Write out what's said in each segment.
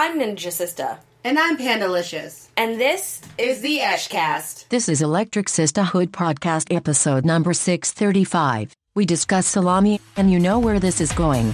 I'm Ninja Sister, And I'm Pandalicious. and this Is the Eshcast. This is Electric Sisterhood Podcast episode number 635. We discuss salami, and you know where this is going.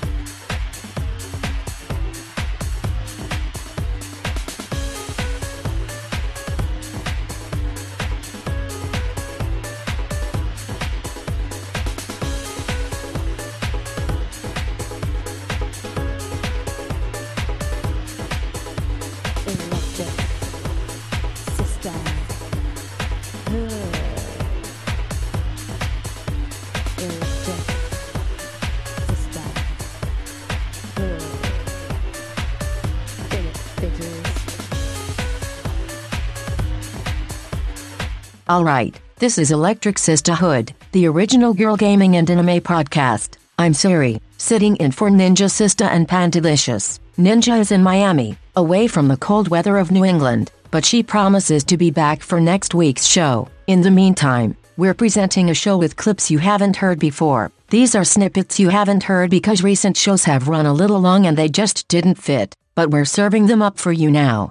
Alright, this is Electric Sisterhood, the original girl gaming and anime podcast. I'm Siri, sitting in for Ninja Sister and Pandalicious. Ninja is in Miami, away from the cold weather of New England, but she promises to be back for next week's show. In the meantime, we're presenting a show with clips you haven't heard before. These are snippets you haven't heard because recent shows have run a little long and they just didn't fit, but we're serving them up for you now.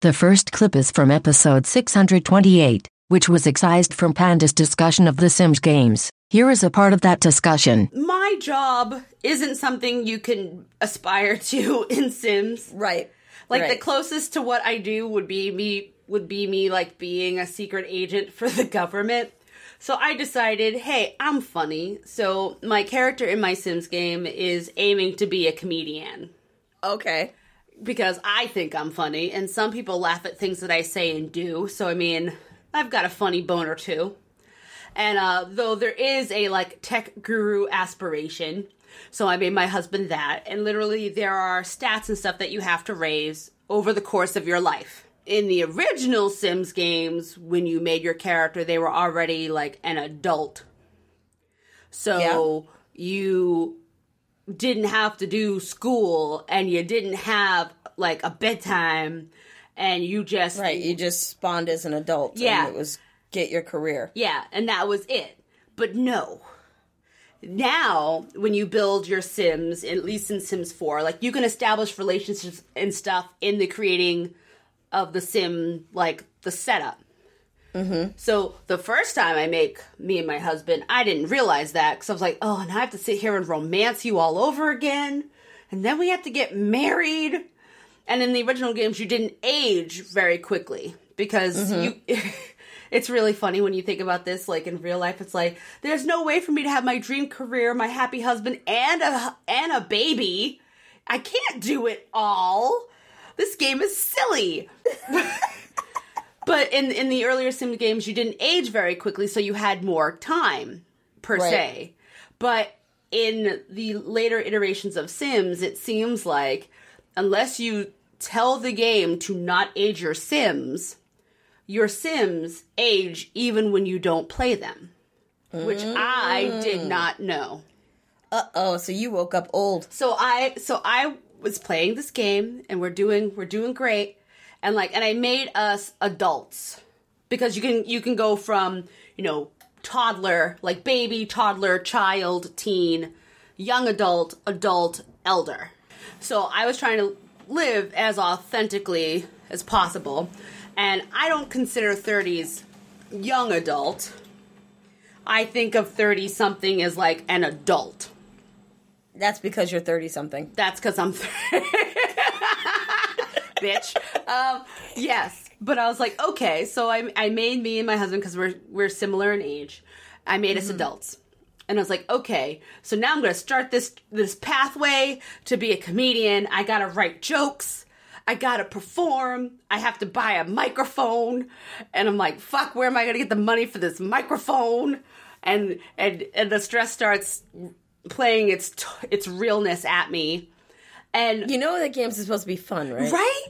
The first clip is from episode 628, which was excised from Panda's discussion of The Sims games. Here is a part of that discussion. My job isn't something you can aspire to in Sims. right. Like the closest to what I do would be me would be me like being a secret agent for the government. So I decided, hey, I'm funny. So my character in my Sims game is aiming to be a comedian Okay. because I think I'm funny and some people laugh at things that I say and do. So I mean, I've got a funny bone or two. And uh though there is a like tech guru aspiration, so I made my husband that and literally there are stats and stuff that you have to raise over the course of your life. In the original Sims games, when you made your character, they were already like an adult. So you didn't have to do school and you didn't have like a bedtime and you just Right. You just spawned as an adult. and Yeah. it was get your career. yeah and that was it but no now when you build your sims at least in sims 4 like you can establish relationships and stuff in the creating of the sim like the setup Mm-hmm. so the first time I make me and my husband, I didn't realize that because I was like, oh, and I have to sit here and romance you all over again, and then we have to get married. And in the original games, you didn't age very quickly because Mm-hmm. you. it's really funny when you think about this. Like in real life, it's like there's no way for me to have my dream career, my happy husband, and a and a baby. I can't do it all. This game is silly. But in in the earlier Sim games, you didn't age very quickly, so you had more time per Right. se. But in the later iterations of Sims, it seems like unless you tell the game to not age your Sims, your Sims age even when you don't play them, which I did not know. Uh oh. So you woke up old. So I so I was playing this game and we're doing we're doing great and like and I made us adults because you can you can go from, you know, toddler, like baby, toddler, child, teen, young adult, adult, elder. So I was trying to live as authentically as possible and I don't consider 30s young adult. I think of 30 something as like an adult. That's because you're 30 something. That's because I'm bitch. Um, yes, but I was like, okay, so I I made me and my husband because we're we're similar in age. I made us adults, and I was like, okay, so now I'm gonna start this this pathway to be a comedian. I gotta write jokes. I gotta perform. I have to buy a microphone, and I'm like, fuck, where am I gonna get the money for this microphone? And and and the stress starts playing its t- its realness at me. And You know that games is supposed to be fun, right? right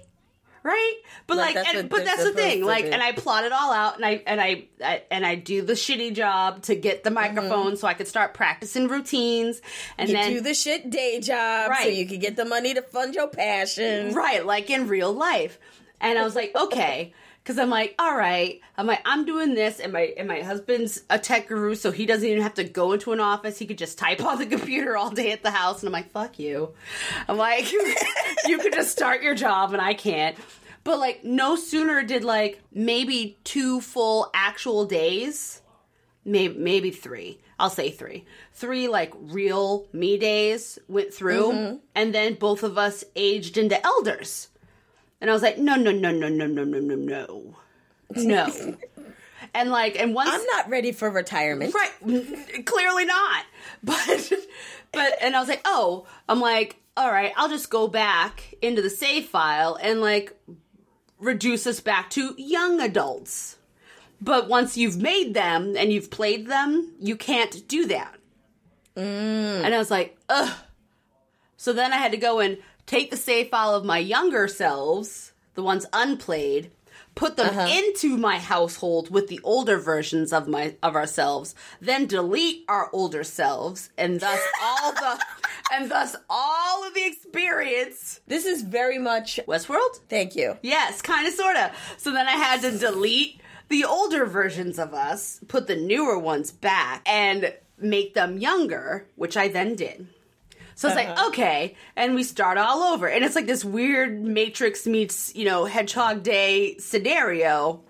right but Like, like, that's and, what but that's the thing like do. and i plot it all out and i and I, I and i do the shitty job to get the mm-hmm. microphone so i could start practicing routines and You then do the shit day job so you could get the money to fund your passion. right like in real life and i was like okay Cause I'm like, all right. I'm like, I'm doing this, and my and my husband's a tech guru, so he doesn't even have to go into an office. He could just type on the computer all day at the house. And I'm like, fuck you. I'm like, you could just start your job, and I can't. But like, no sooner did like maybe two full actual days, maybe maybe three. I'll say three. Three like real me days went through, mm-hmm. and then both of us aged into elders. And I was like, no, no, no, no, no, no, no, no, no, no. and like, and once I'm not ready for retirement. right, clearly not. But, but, and I was like, oh, I'm like, all right, I'll just go back into the save file and like reduce us back to young adults. But once you've made them and you've played them, you can't do that. Mm. And I was like, ugh. So then I had to go and take the save file of my younger selves, the ones unplayed, put them uh-huh. into my household with the older versions of my of ourselves, then delete our older selves, and thus all the and thus all of the experience. This is very much. Westworld? Thank you. Yes, kind of, sort of. So then I had to delete the older versions of us, put the newer ones back, and make them younger, which I then did. So it's like, uh-huh. okay, and we start all over. And it's like this weird Matrix meets, you know, Hedgehog Day scenario.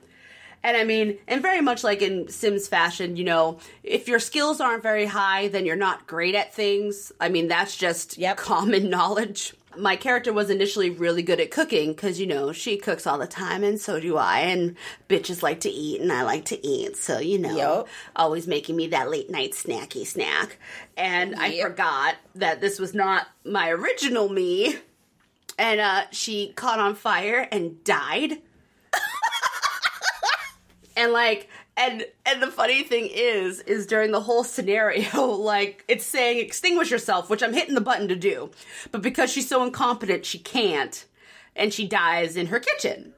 And I mean, and very much like in Sims fashion, you know, if your skills aren't very high, then you're not great at things. I mean, that's just Yep. common knowledge. My character was initially really good at cooking because, you know, she cooks all the time and so do I. And bitches like to eat and I like to eat. So, you know, Yup. always making me that late night snacky snack. And I forgot that this was not my original me. And uh, she caught on fire and died and like and and the funny thing is is during the whole scenario like it's saying extinguish yourself which i'm hitting the button to do. But because she's so incompetent she can't. And she dies in her kitchen.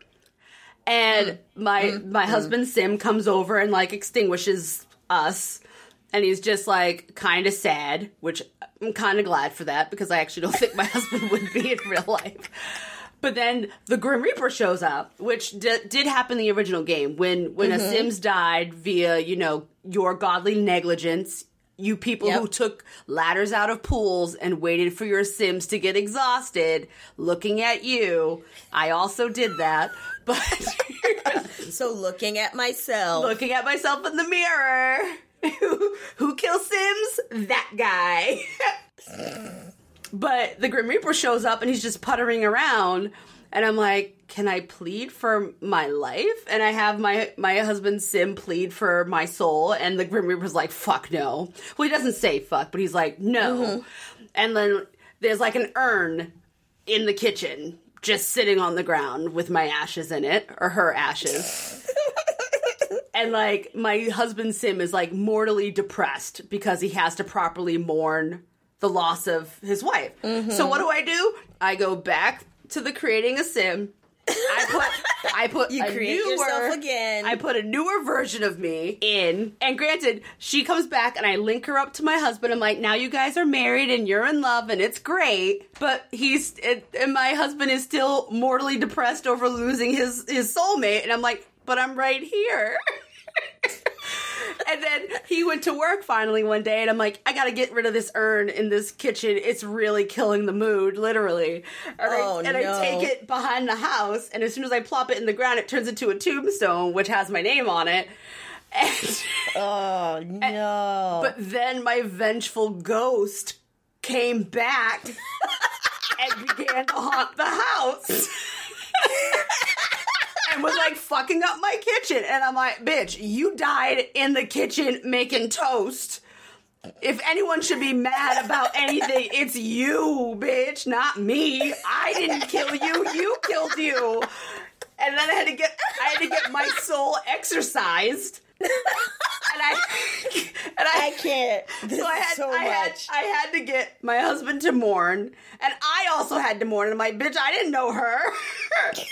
And mm. my mm-hmm. my mm-hmm. husband sim comes over and like extinguishes us. And he's just like kind of sad which i'm kind of glad for that because i actually don't think my husband would be in real life but then the Grim Reaper shows up, which d- did happen in the original game when when a mm-hmm. Sims died via you know your godly negligence. You people Yep. who took ladders out of pools and waited for your Sims to get exhausted, looking at you. I also did that, but So looking at myself. looking at myself in the mirror. Who, who kills Sims? That guy. But the Grim Reaper shows up and he's just puttering around. And I'm like, can I plead for my life? And I have my my husband Sim plead for my soul, and the Grim Reaper's like, fuck no. Well, he doesn't say fuck, but he's like, no. Mm-hmm. And then there's like an urn in the kitchen, just sitting on the ground with my ashes in it, or her ashes and like my husband Sim is like mortally depressed because he has to properly mourn the loss of his wife. So what do I do? I go back to the creating a Sim. I put I put You a create newer, yourself again. I put a newer version of me in. And granted, she comes back and I link her up to my husband. I'm like, now you guys are married and you're in love and it's great. But he's and and my husband is still mortally depressed over losing his his soulmate. And I'm like, but I'm right here. and then he went to work finally one day, and I'm like, I gotta get rid of this urn in this kitchen. It's really killing the mood, literally. And, Oh, I, and I take it behind the house, and as soon as I plop it in the ground, it turns into a tombstone, which has my name on it. And, Oh no. but then my vengeful ghost came back and began to haunt the house. and was like fucking up my kitchen. And I'm like, bitch, you died in the kitchen making toast. If anyone should be mad about anything, it's you, bitch, not me. I didn't kill you, you killed you. And then I had to get I had to get my soul exercised. And I and I, I can't. This so I had, so I had. I had to get my husband to mourn, and I also had to mourn. And I'm like, bitch, I didn't know her.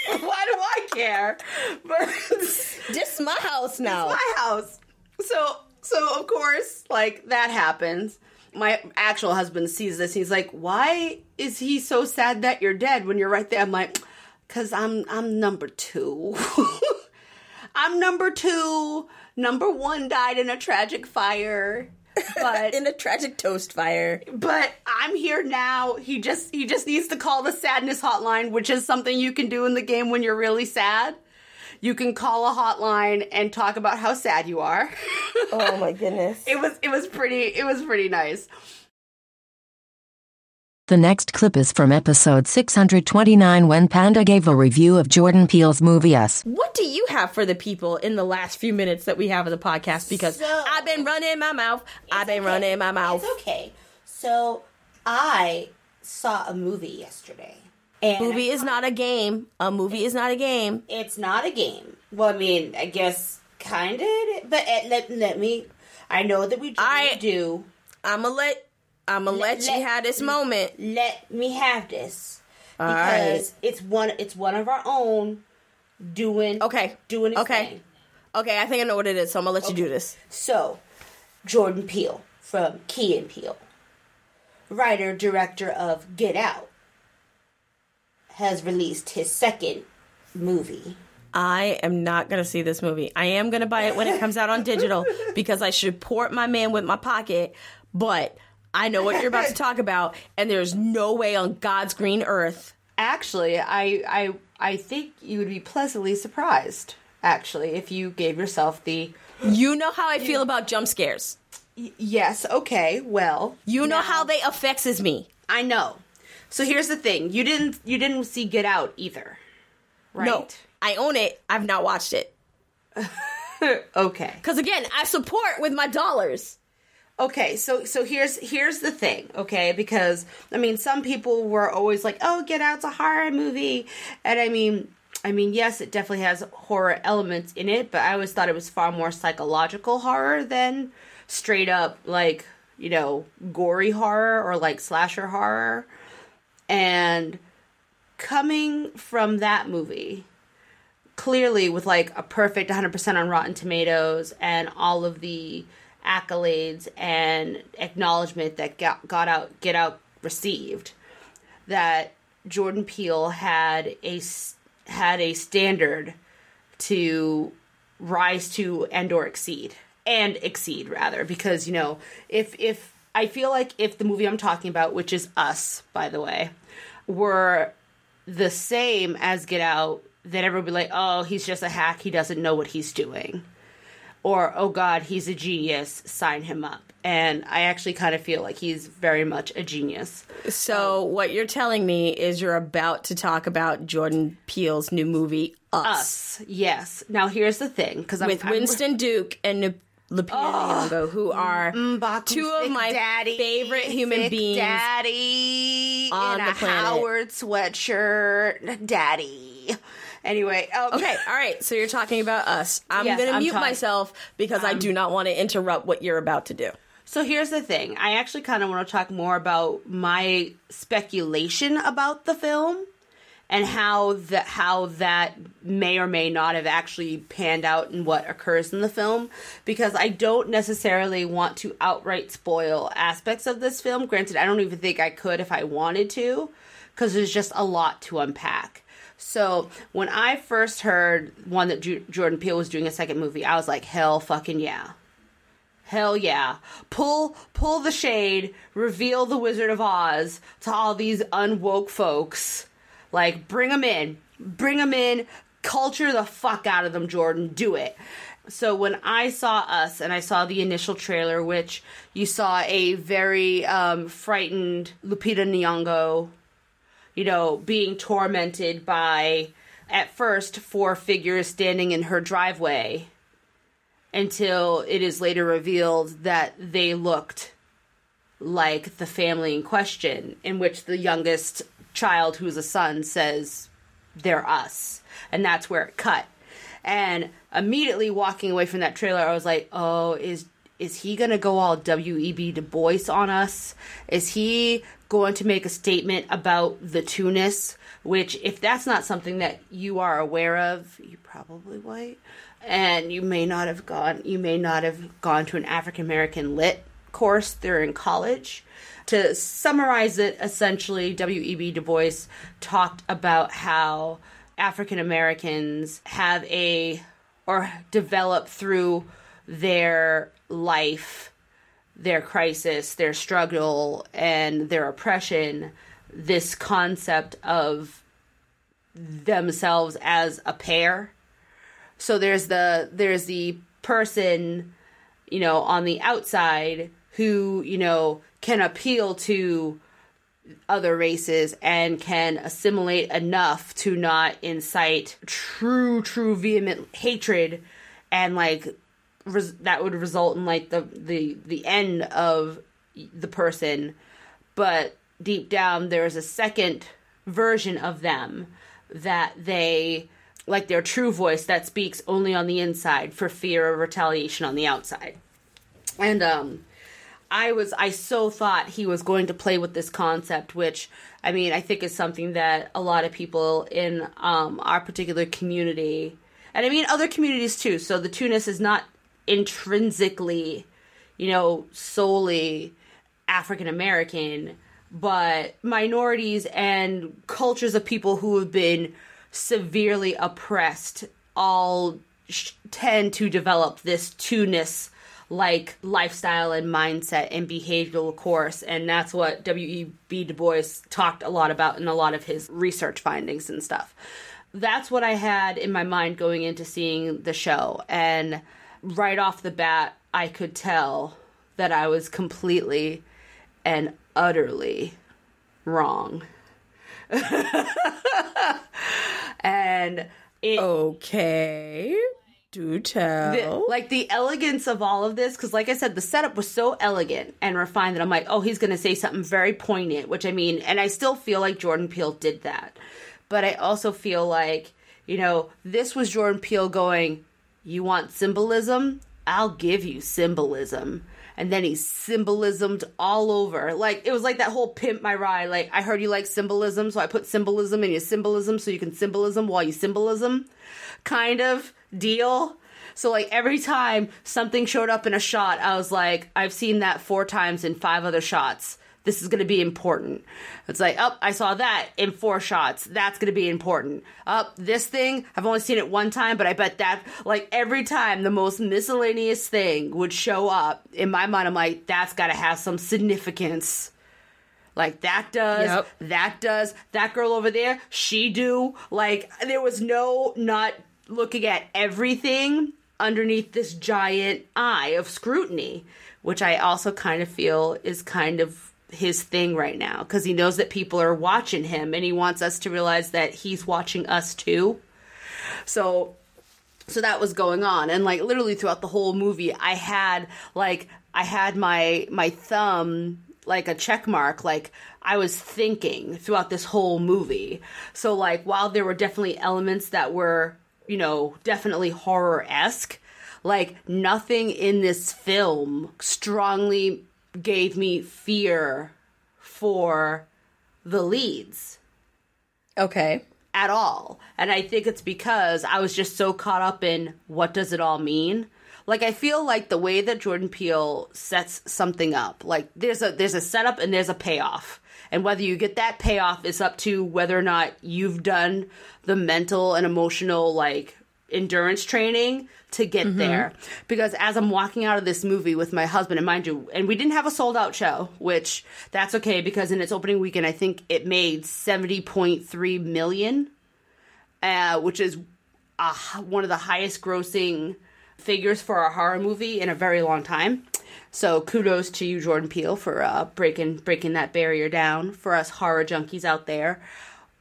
Why do I care? But this is my house now. my house. So, so of course, like that happens. My actual husband sees this. He's like, "Why is he so sad that you're dead when you're right there?" I'm like, "Cause I'm I'm number two. I'm number two. Number one died in a tragic fire. But In a tragic toast fire. but I'm here now. He just he just needs to call the sadness hotline, which is something you can do in the game when you're really sad. You can call a hotline and talk about how sad you are. Oh my goodness. it was it was pretty it was pretty nice. The next clip is from episode 629 when Panda gave a review of Jordan Peele's movie Us. What do you have for the people in the last few minutes that we have of the podcast? Because So- I've been running my mouth. I've been okay. running my mouth. It's okay. So I saw a movie yesterday. And Movie is not a game. A movie is not a game. it's not a game. Well, I mean, I guess kind of, but uh, let, let me. I know that we I- do. I'ma let I'ma let, let- you have this moment. Let me have this All because it's one. It's one of our own doing. Okay. Doing Okay. thing. Okay, I think I know what it is, so I'm gonna let you do this. So, Jordan Peele from Key and Peele, writer director of Get Out, has released his second movie. I am not gonna see this movie. I am gonna buy it when it comes out on digital because I should support my man with my pocket, but I know what you're about to talk about, and there's no way on God's green earth. Actually, I I I think you would be pleasantly surprised. Actually, if you gave yourself the You know how I feel about jump scares. Y- yes, okay, well, You know how they affects me. I know. So here's the thing: you didn't you didn't see Get Out either, right? No, I own it. I've not watched it. Okay. Because again, I support with my dollars. Okay, so so here's here's the thing, okay? Because I mean, some people were always like, "Oh, Get Out's a horror movie," and I mean, I mean, yes, it definitely has horror elements in it, but I always thought it was far more psychological horror than straight up like you know gory horror or like slasher horror. And coming from that movie, clearly with like a perfect 100% on Rotten Tomatoes and all of the accolades and acknowledgement that got, got out Get Out received that Jordan Peele had a had a standard to rise to and or exceed and exceed rather because you know if if I feel like if the movie I'm talking about which is Us by the way were the same as Get Out, then everyone would be like, oh, he's just a hack. He doesn't know what he's doing. Or, oh God, he's a genius. Sign him up. And I actually kind of feel like he's very much a genius. So um, what you're telling me is you're about to talk about Jordan Peele's new movie Us, Us, yes. Now here's the thing, because with Winston Duke and N- Lupita Nyong'o, who are mm, mm, Mbaku, two of my daddy, favorite human beings. Daddy on in the a planet. Howard sweatshirt, daddy. Anyway, um, Okay, all right. So you're talking about us. I'm Yes, going to mute talking- myself because I do not want to interrupt what you're about to do. So here's the thing. I actually kind of want to talk more about my speculation about the film and how that how that may or may not have actually panned out in what occurs in the film because I don't necessarily want to outright spoil aspects of this film. Granted, I don't even think I could if I wanted to because there's just a lot to unpack. So when I first heard one that Jordan Peele was doing a second movie, I was like, hell fucking yeah. Hell yeah. Pull pull the shade, reveal the Wizard of Oz to all these unwoke folks. Like bring them in. Bring them in. Culture the fuck out of them, Jordan. Do it. So when I saw us and I saw the initial trailer which you saw a very um, frightened Lupita Nyong'o you know, being tormented by at first four figures standing in her driveway until it is later revealed that they looked like the family in question, in which the youngest child, who's a son, says, They're us. And that's where it cut. And immediately walking away from that trailer, I was like, Oh, is is he gonna go all W.E.B. Du Bois on us? Is he going to make a statement about the two-ness? Which, if that's not something that you are aware of, you probably white, and you may not have gone. You may not have gone to an African American lit course during college. To summarize it, essentially, W.E.B. Du Bois talked about how African Americans have a or develop through their life, their crisis, their struggle, and their oppression this concept of themselves as a pair. So there's the there's the person, you know, on the outside who, you know, can appeal to other races and can assimilate enough to not incite true true vehement hatred and like res- that would result in like the the the end of the person but deep down there's a second version of them that they like their true voice that speaks only on the inside for fear of retaliation on the outside and um I was I so thought he was going to play with this concept, which I mean I think is something that a lot of people in um, our particular community, and I mean other communities too. So the two-ness is not intrinsically, you know, solely African American, but minorities and cultures of people who have been severely oppressed all sh- tend to develop this two-ness like lifestyle and mindset and behavioral course and that's what W.E.B. Du Bois talked a lot about in a lot of his research findings and stuff. That's what I had in my mind going into seeing the show and right off the bat I could tell that I was completely and utterly wrong. and it Okay. Do tell. the, like the elegance of all of this because like i said the setup was so elegant and refined that i'm like oh he's gonna say something very poignant which i mean and i still feel like jordan peele did that but i also feel like you know this was jordan peele going you want symbolism? I'll give you symbolism. And then he symbolismed all over. Like it was like that whole pimp my ride. Like i heard you like symbolism so i put symbolism in your symbolism so you can symbolism while you symbolism. Kind of. Deal. So like every time something showed up in a shot, I was like, I've seen that four times in five other shots. This is going to be important. It's like, oh, I saw that in four shots. That's going to be important. Up, oh, this thing, I've only seen it one time, but I bet that, like, every time the most miscellaneous thing would show up, in my mind, I'm like, that's got to have some significance. Like that does, Yep. that does, that girl over there, she do. Like there was no not looking at everything underneath this giant eye of scrutiny, which I also kind of feel is kind of his thing right now because he knows that people are watching him and he wants us to realize that he's watching us too. So so that was going on and like literally throughout the whole movie i had like i had my my thumb like a check mark like i was thinking throughout this whole movie so like while there were definitely elements that were you know definitely horror-esque like nothing in this film strongly gave me fear for the leads Okay. at all. And I think it's because I was just so caught up in what does it all mean? Like I feel like the way that Jordan Peele sets something up, like there's a there's a setup and there's a payoff. And whether you get that payoff is up to whether or not you've done the mental and emotional like endurance training to get there. Because as I'm walking out of this movie with my husband, and mind you, and we didn't have a sold out show, which that's okay because in its opening weekend, I think it made 70.3 million, uh, which is uh, one of the highest grossing figures for a horror movie in a very long time. So kudos to you, Jordan Peele, for uh, breaking breaking that barrier down for us horror junkies out there.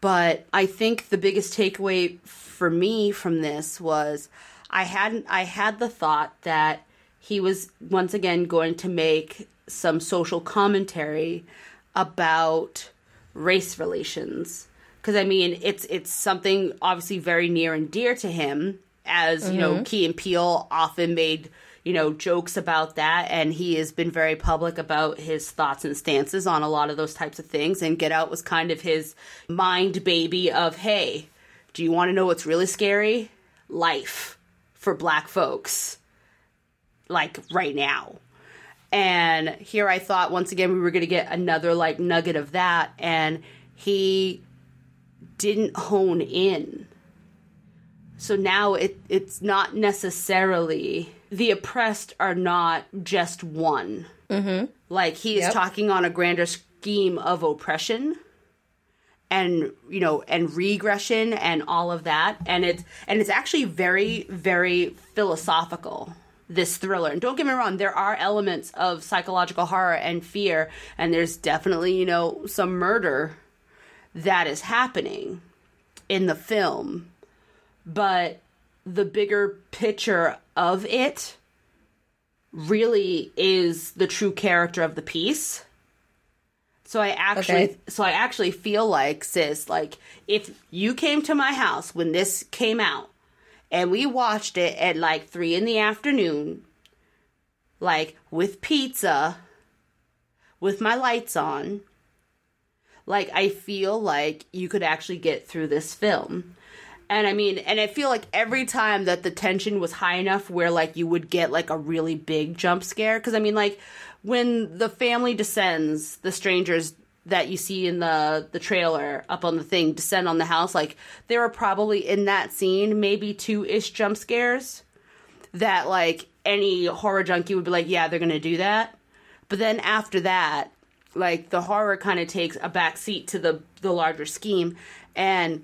But I think the biggest takeaway for me from this was I hadn't I had the thought that he was once again going to make some social commentary about race relations. Because I mean it's it's something obviously very near and dear to him as you know mm-hmm. Key and Peele often made you know jokes about that. And he has been very public about his thoughts and stances on a lot of those types of things. And Get Out was kind of his mind baby of hey do you want to know what's really scary? Life for black folks like right now. And here I thought once again we were going to get another like nugget of that. And he didn't hone in. So now it it's not necessarily the oppressed are not just one. Mm-hmm. Like he is Yep. talking on a grander scheme of oppression and you know and regression and all of that and it's and it's actually very very philosophical this thriller and don't get me wrong there are elements of psychological horror and fear and there's definitely you know some murder that is happening in the film but the bigger picture of it really is the true character of the piece so I actually Okay. so I actually feel like sis like if you came to my house when this came out and we watched it at like 3 in the afternoon like with pizza with my lights on like I feel like you could actually get through this film. And I mean, and I feel like every time that the tension was high enough where like you would get like a really big jump scare cuz I mean like when the family descends, the strangers that you see in the the trailer up on the thing descend on the house like there were probably in that scene maybe two-ish jump scares that like any horror junkie would be like, yeah, they're to do that. But then after that, like the horror kind of takes a back seat to the the larger scheme and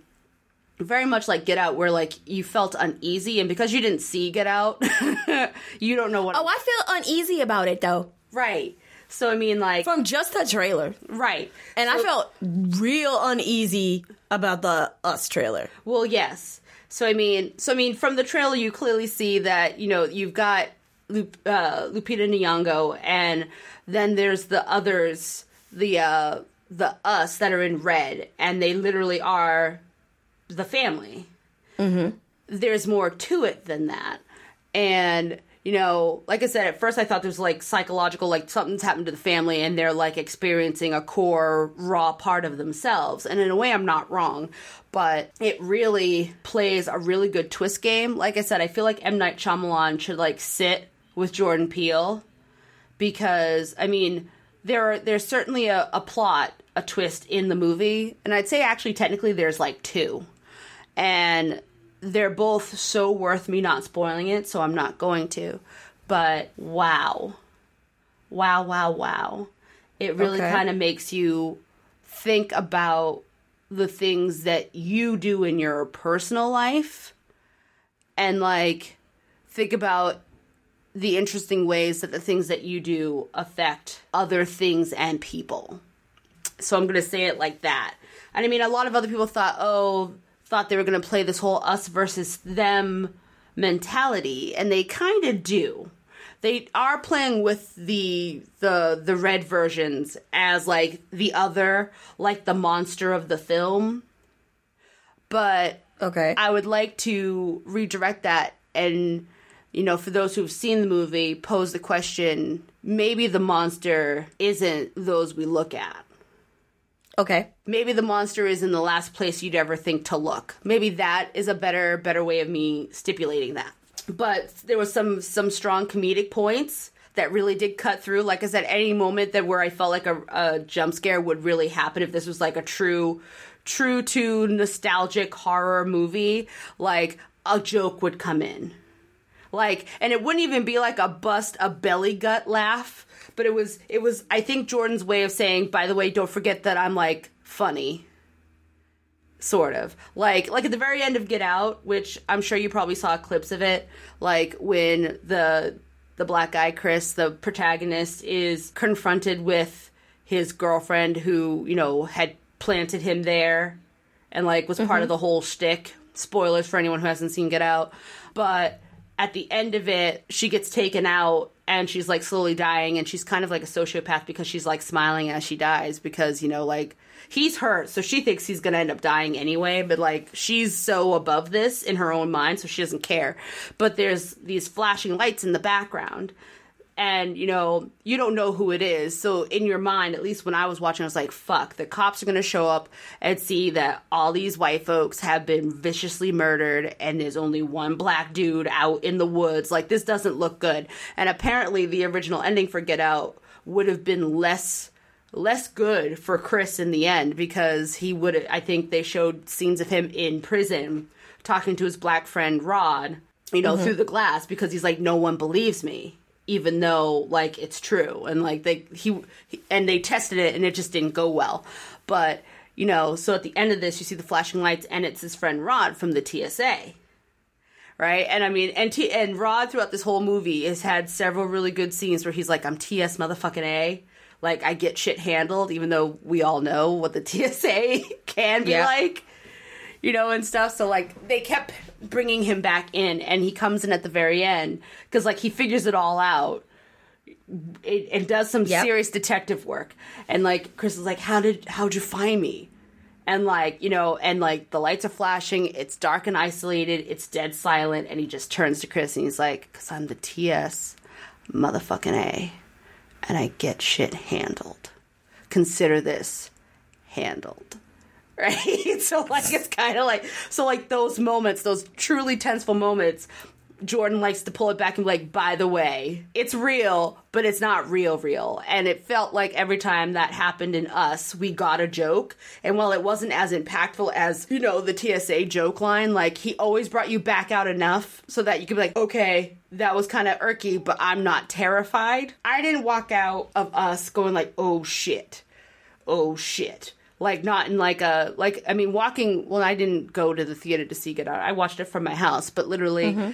very much like Get Out where like you felt uneasy and because you didn't see Get Out, you don't know what Oh, I feel uneasy about it though. right. So I mean like From just the trailer. right. And I felt real uneasy about the Us trailer. Well, yes. So I mean, so I mean, from the trailer, you clearly see that you know you've got Lup, uh, Lupita Nyong'o, and then there's the others, the uh, the us that are in red, and they literally are the family. Mm-hmm. There's more to it than that, and you know, like I said, at first I thought there was like psychological, like something's happened to the family and they're like experiencing a core, raw part of themselves. And in a way, I'm not wrong, but it really plays a really good twist game. Like I said, I feel like M. Night Shyamalan should like sit with Jordan Peele because, I mean, there are, there's certainly a, a plot, a twist in the movie. And I'd say actually, technically, there's like two. And they're both so worth me not spoiling it, so I'm not going to. But wow. Wow, wow, wow. It really Okay. kind of makes you think about the things that you do in your personal life and like think about the interesting ways that the things that you do affect other things and people. So I'm going to say it like that. And I mean, a lot of other people thought, oh, thought they were going to play this whole us versus them mentality, and they kind of do. They are playing with the the the red versions as like the other, like the monster of the film. But Okay. I would like to redirect that and you know, for those who've seen the movie, pose the question, maybe the monster isn't those we look at. Okay. Maybe the monster is in the last place you'd ever think to look. Maybe that is a better better way of me stipulating that. But there was some some strong comedic points that really did cut through. Like I said, any moment that where I felt like a, a jump scare would really happen if this was like a true, true to nostalgic horror movie, like a joke would come in. Like, and it wouldn't even be like a bust a belly gut laugh, but it was it was I think Jordan's way of saying, by the way, don't forget that I'm like funny. Sort of. Like like at the very end of Get Out, which I'm sure you probably saw clips of it, like when the the black guy Chris, the protagonist, is confronted with his girlfriend who, you know, had planted him there and like was part of mm-hmm. the whole shtick. Spoilers for anyone who hasn't seen Get Out. But at the end of it, she gets taken out and she's like slowly dying and she's kind of like a sociopath because she's like smiling as she dies because, you know, like he's hurt, so she thinks he's gonna end up dying anyway, but like she's so above this in her own mind, so she doesn't care. But there's these flashing lights in the background and you know you don't know who it is. So in your mind at least when i was watching i was like fuck the cops are going to show up and see that all these white folks have been viciously murdered and there's only one black dude out in the woods. Like this doesn't look good. And apparently the original ending for get out would have been less less good for Chris in the end because he would I think they showed scenes of him in prison talking to his black friend Rod, you know, mm-hmm. through the glass because he's like no one believes me even though like it's true and like they he, he and they tested it and it just didn't go well. But, you know, so at the end of this you see the flashing lights and it's his friend Rod from the TSA right? And I mean, and T- and Rod throughout this whole movie has had several really good scenes where he's like, "I'm TS motherfucking A." Like I get shit handled, even though we all know what the TSA can be Yeah. like, you know, and stuff. So like they kept bringing him back in, and he comes in at the very end because like he figures it all out. It, and does some Yep. serious detective work, and like Chris is like, "How did how'd you find me?" and like you know and like the lights are flashing it's dark and isolated it's dead silent and he just turns to chris and he's like because i'm the ts motherfucking a and i get shit handled consider this handled right so like it's kind of like so like those moments those truly tenseful moments Jordan likes to pull it back and be like, by the way, it's real, but it's not real, real. And it felt like every time that happened in us, we got a joke. And while it wasn't as impactful as, you know, the TSA joke line, like he always brought you back out enough so that you could be like, okay, that was kind of irky, but I'm not terrified. I didn't walk out of us going like, oh shit oh shit like not in like a like i mean walking well i didn't go to the theater to see get out i watched it from my house but literally mm-hmm.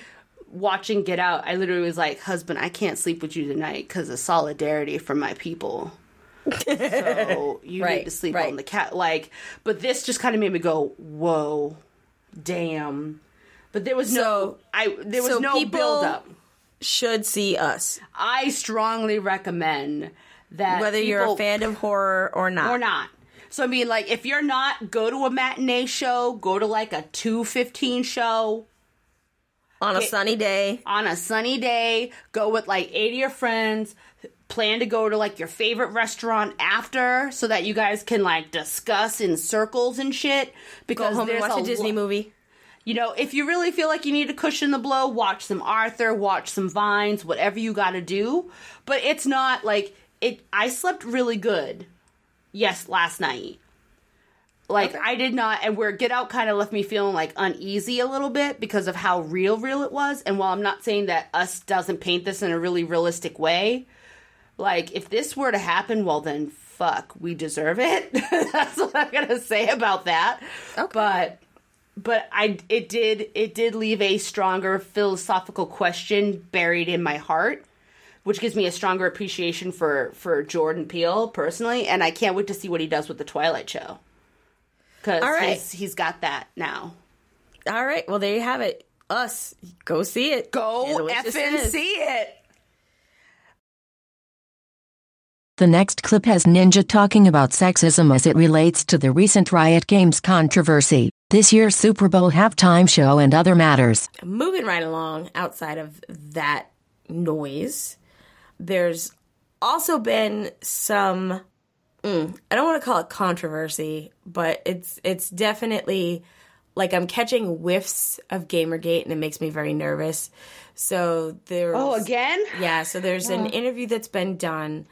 watching get out i literally was like husband i can't sleep with you tonight because of solidarity from my people so you need to sleep right. on the cat like but this just kind of made me go whoa damn but there was no So- i there was so no people- build up Should see us, i strongly recommend that whether you're a fan of horror or not. or not. So I mean, like, if you're not, go to a matinee show, go to like a two fifteen show On a sunny day, on a sunny day. Go with like eight of your friends. Plan to go to like your favorite restaurant after, so that you guys can like discuss in circles and shit. Because go home and there's watch a a Disney lo- movie. You know, if you really feel like you need to cushion the blow, watch some Arthur, watch some Vines, whatever you got to do. But it's not like it. I slept really good. Yes, last night. Like I did not, and where Get Out kind of left me feeling like uneasy a little bit because of how real, real it was. And while I'm not saying that Us doesn't paint this in a really realistic way, like if this were to happen, well then fuck, we deserve it. That's what I'm gonna say about that. Okay. But but I it did it did leave a stronger philosophical question buried in my heart, which gives me a stronger appreciation for for Jordan Peele personally, and I can't wait to see what he does with the Twilight show. Because All right. he's, he's got that now. All right, well there you have it. Us, go see it. Go Delicious effing see it. The next clip has Ninja talking about sexism as it relates to the recent Riot Games controversy, this year's Super Bowl halftime show, and other matters. moving right along outside of that noise, there's also been some mm, I don't want to call it controversy, but it's it's definitely like I'm catching whiffs of Gamergate and it makes me very nervous. So there's Oh, again? Yeah, so there's an interview that's been done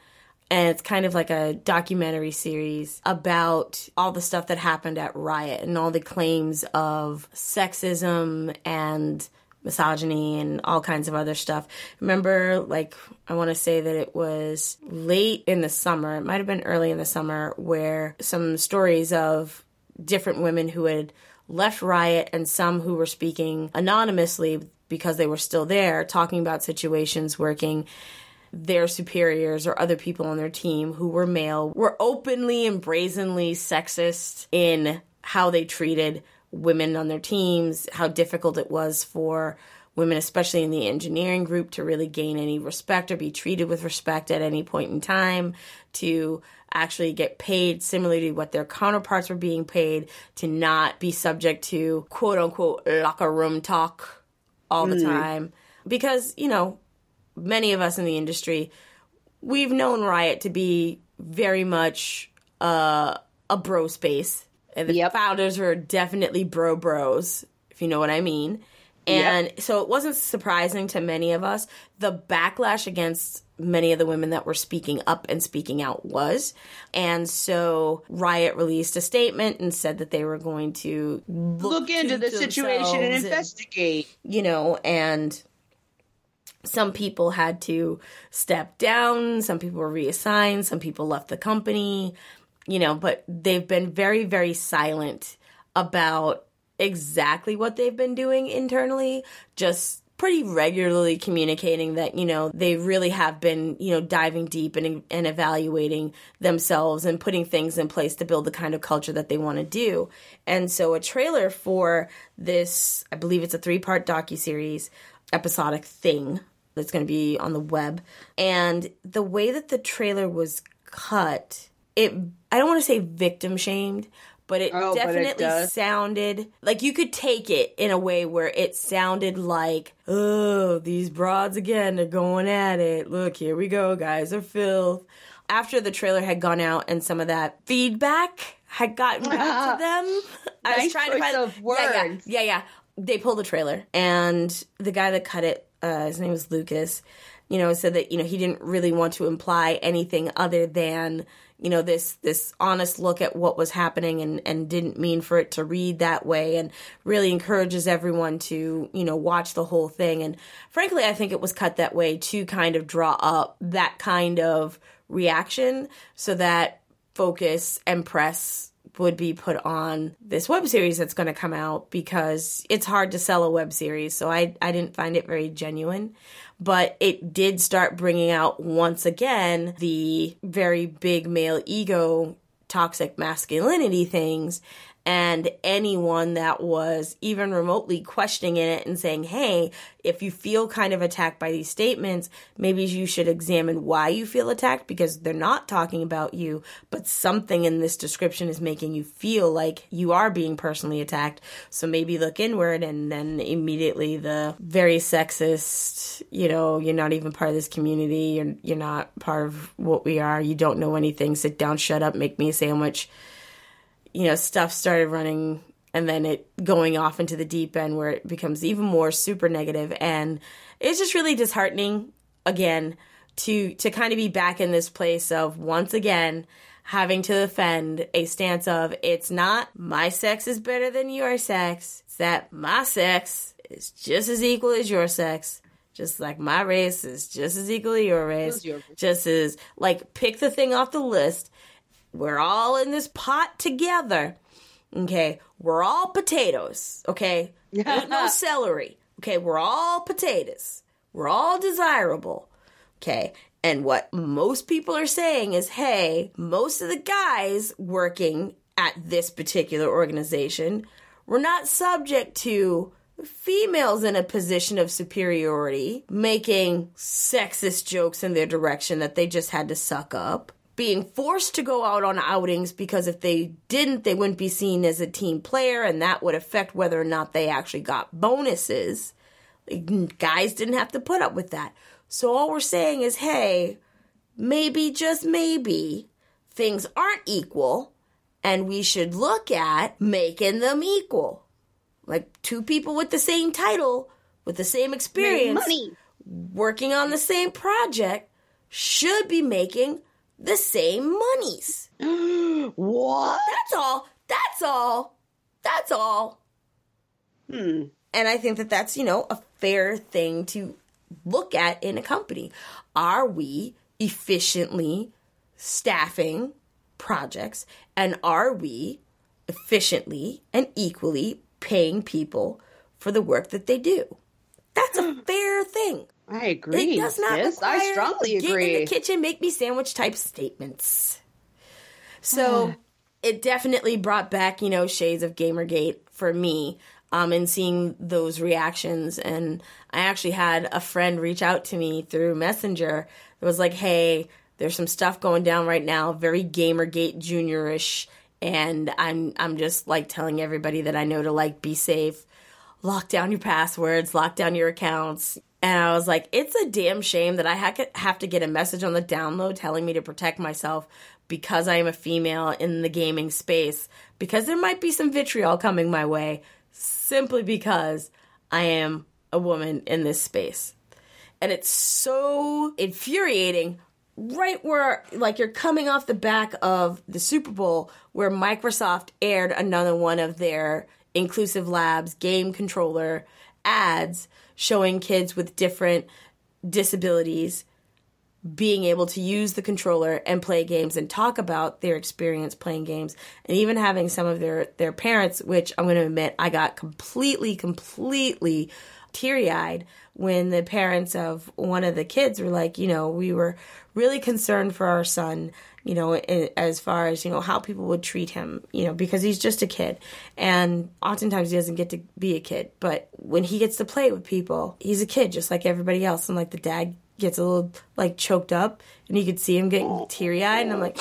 and it's kind of like a documentary series about all the stuff that happened at Riot and all the claims of sexism and misogyny and all kinds of other stuff. Remember, like, I want to say that it was late in the summer, it might have been early in the summer, where some stories of different women who had left Riot and some who were speaking anonymously because they were still there, talking about situations working their superiors or other people on their team who were male were openly and brazenly sexist in how they treated women on their teams, how difficult it was for women, especially in the engineering group, to really gain any respect or be treated with respect at any point in time, to actually get paid similarly to what their counterparts were being paid, to not be subject to quote unquote locker room talk all the time. Because, you know, many of us in the industry, we've known Riot to be very much uh, a bro space. And the Yep. founders were definitely bro bros, if you know what I mean. And so it wasn't surprising to many of us. The backlash against many of the women that were speaking up and speaking out was. And so Riot released a statement and said that they were going to look, Look into to the situation and investigate. you know, and some people had to step down, some people were reassigned, some people left the company, you know, but they've been very, very silent about exactly what they've been doing internally, just pretty regularly communicating that, you know, they really have been, you know, diving deep and, and evaluating themselves and putting things in place to build the kind of culture that they want to do. And so a trailer for this, I believe it's a three part docuseries episodic thing that's going to be on the web. And the way that the trailer was cut, it I don't want to say victim shamed, but it Oh, but it definitely sounded like you could take it in a way where it sounded like, oh, these broads again are going at it. Look, here we go, guys are filth. After the trailer had gone out and some of that feedback had gotten back to them, I was trying to find of Yeah, yeah, words. yeah, yeah. They pulled the trailer, and the guy that cut it, uh, his name was Lucas. You know, said that you know he didn't really want to imply anything other than you know this this honest look at what was happening, and and didn't mean for it to read that way, and really encourages everyone to you know watch the whole thing. And frankly, I think it was cut that way to kind of draw up that kind of reaction, so that focus and press would be put on this web series that's going to come out because it's hard to sell a web series. So I, I didn't find it very genuine. But it did start bringing out once again the very big male ego, toxic masculinity things. And anyone that was even remotely questioning it and saying, hey, if you feel kind of attacked by these statements, maybe you should examine why you feel attacked because they're not talking about you, but something in this description is making you feel like you are being personally attacked. So maybe look inward and then immediately the very sexist, you know, you're not even part of this community, you're, you're not part of what we are, you don't know anything, sit down, shut up, make me a sandwich you know, stuff started running and then it going off into the deep end where it becomes even more super negative. And it's just really disheartening again to to kind of be back in this place of once again having to defend a stance of it's not my sex is better than your sex. It's that my sex is just as equal as your sex. Just like my race is just as equal equally your race. Your- just as like pick the thing off the list we're all in this pot together. Okay, we're all potatoes. Okay, ain't no celery. Okay, we're all potatoes. We're all desirable. Okay, and what most people are saying is, hey, most of the guys working at this particular organization were not subject to females in a position of superiority making sexist jokes in their direction that they just had to suck up being forced to go out on outings because if they didn't, they wouldn't be seen as a team player, and that would affect whether or not they actually got bonuses. Like, Guys didn't have to put up with that. So all we're saying is, hey, maybe, just maybe, things aren't equal, and we should look at making them equal. Like two people with the same title, with the same experience, working on the same project, should be making the same monies. What? That's all. That's all. That's all. Hmm. And I think that that's, you know, a fair thing to look at in a company. Are we efficiently staffing projects and are we efficiently and equally paying people for the work that they do? That's a fair thing. I agree. It does not sis. require I strongly get in agree. the kitchen, make me sandwich type statements. So it definitely brought back, you know, shades of Gamergate for me. Um, and seeing those reactions, and I actually had a friend reach out to me through Messenger. That was like, "Hey, there's some stuff going down right now, very Gamergate juniorish, and I'm I'm just like telling everybody that I know to like be safe, lock down your passwords, lock down your accounts. And I was like, it's a damn shame that I ha- have to get a message on the download telling me to protect myself because I am a female in the gaming space, because there might be some vitriol coming my way simply because I am a woman in this space. And it's so infuriating right where like you're coming off the back of the Super Bowl where Microsoft aired another one of their inclusive labs game controller ads showing kids with different disabilities being able to use the controller and play games and talk about their experience playing games and even having some of their their parents which I'm going to admit I got completely completely teary-eyed when the parents of one of the kids were like you know we were really concerned for our son you know as far as you know how people would treat him you know because he's just a kid. And oftentimes he doesn't get to be a kid but when he gets to play with people he's a kid just like everybody else. And like the dad gets a little like choked up and you could see him getting teary eyed and I'm like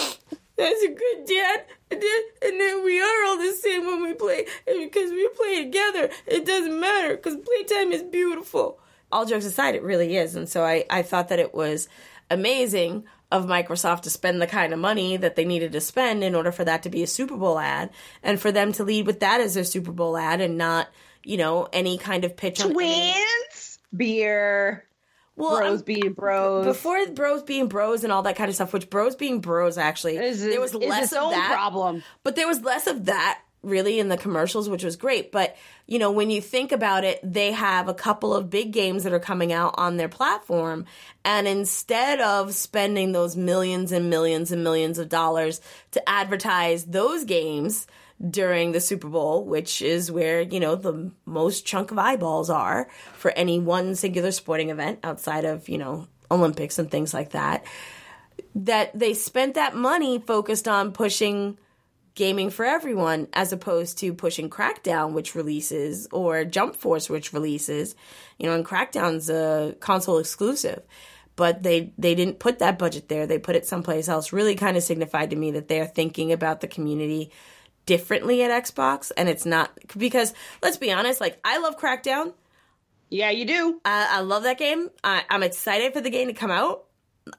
that's a good dad. And then, and we are all the same when we play. And because we play together it doesn't matter because playtime is beautiful. All jokes aside it really is. And so I, I thought that it was amazing of Microsoft to spend the kind of money that they needed to spend in order for that to be a Super Bowl ad and for them to lead with that as their Super Bowl ad and not you know any kind of pitch on any- Twins, beer, well, bros I'm- being bros. before bros being bros and all that kind of stuff, which bros being bros actually is, there was less of that, problem. but there was less of that really in the commercials, which was great. But you know, when you think about it, they have a couple of big games that are coming out on their platform, and instead of spending those millions and millions and millions of dollars to advertise those games during the Super Bowl, which is where, you know, the most chunk of eyeballs are for any one singular sporting event outside of, you know, Olympics and things like that, that they spent that money focused on pushing gaming for everyone as opposed to pushing Crackdown, which releases, or Jump Force, which releases. You know, and Crackdown's a console exclusive. But they, they didn't put that budget there. They put it someplace else. Really kind of signified to me that they're thinking about the community differently at Xbox. And it's not because let's be honest, like I love Crackdown. Yeah, you do. I, I love that game. I, I'm excited for the game to come out.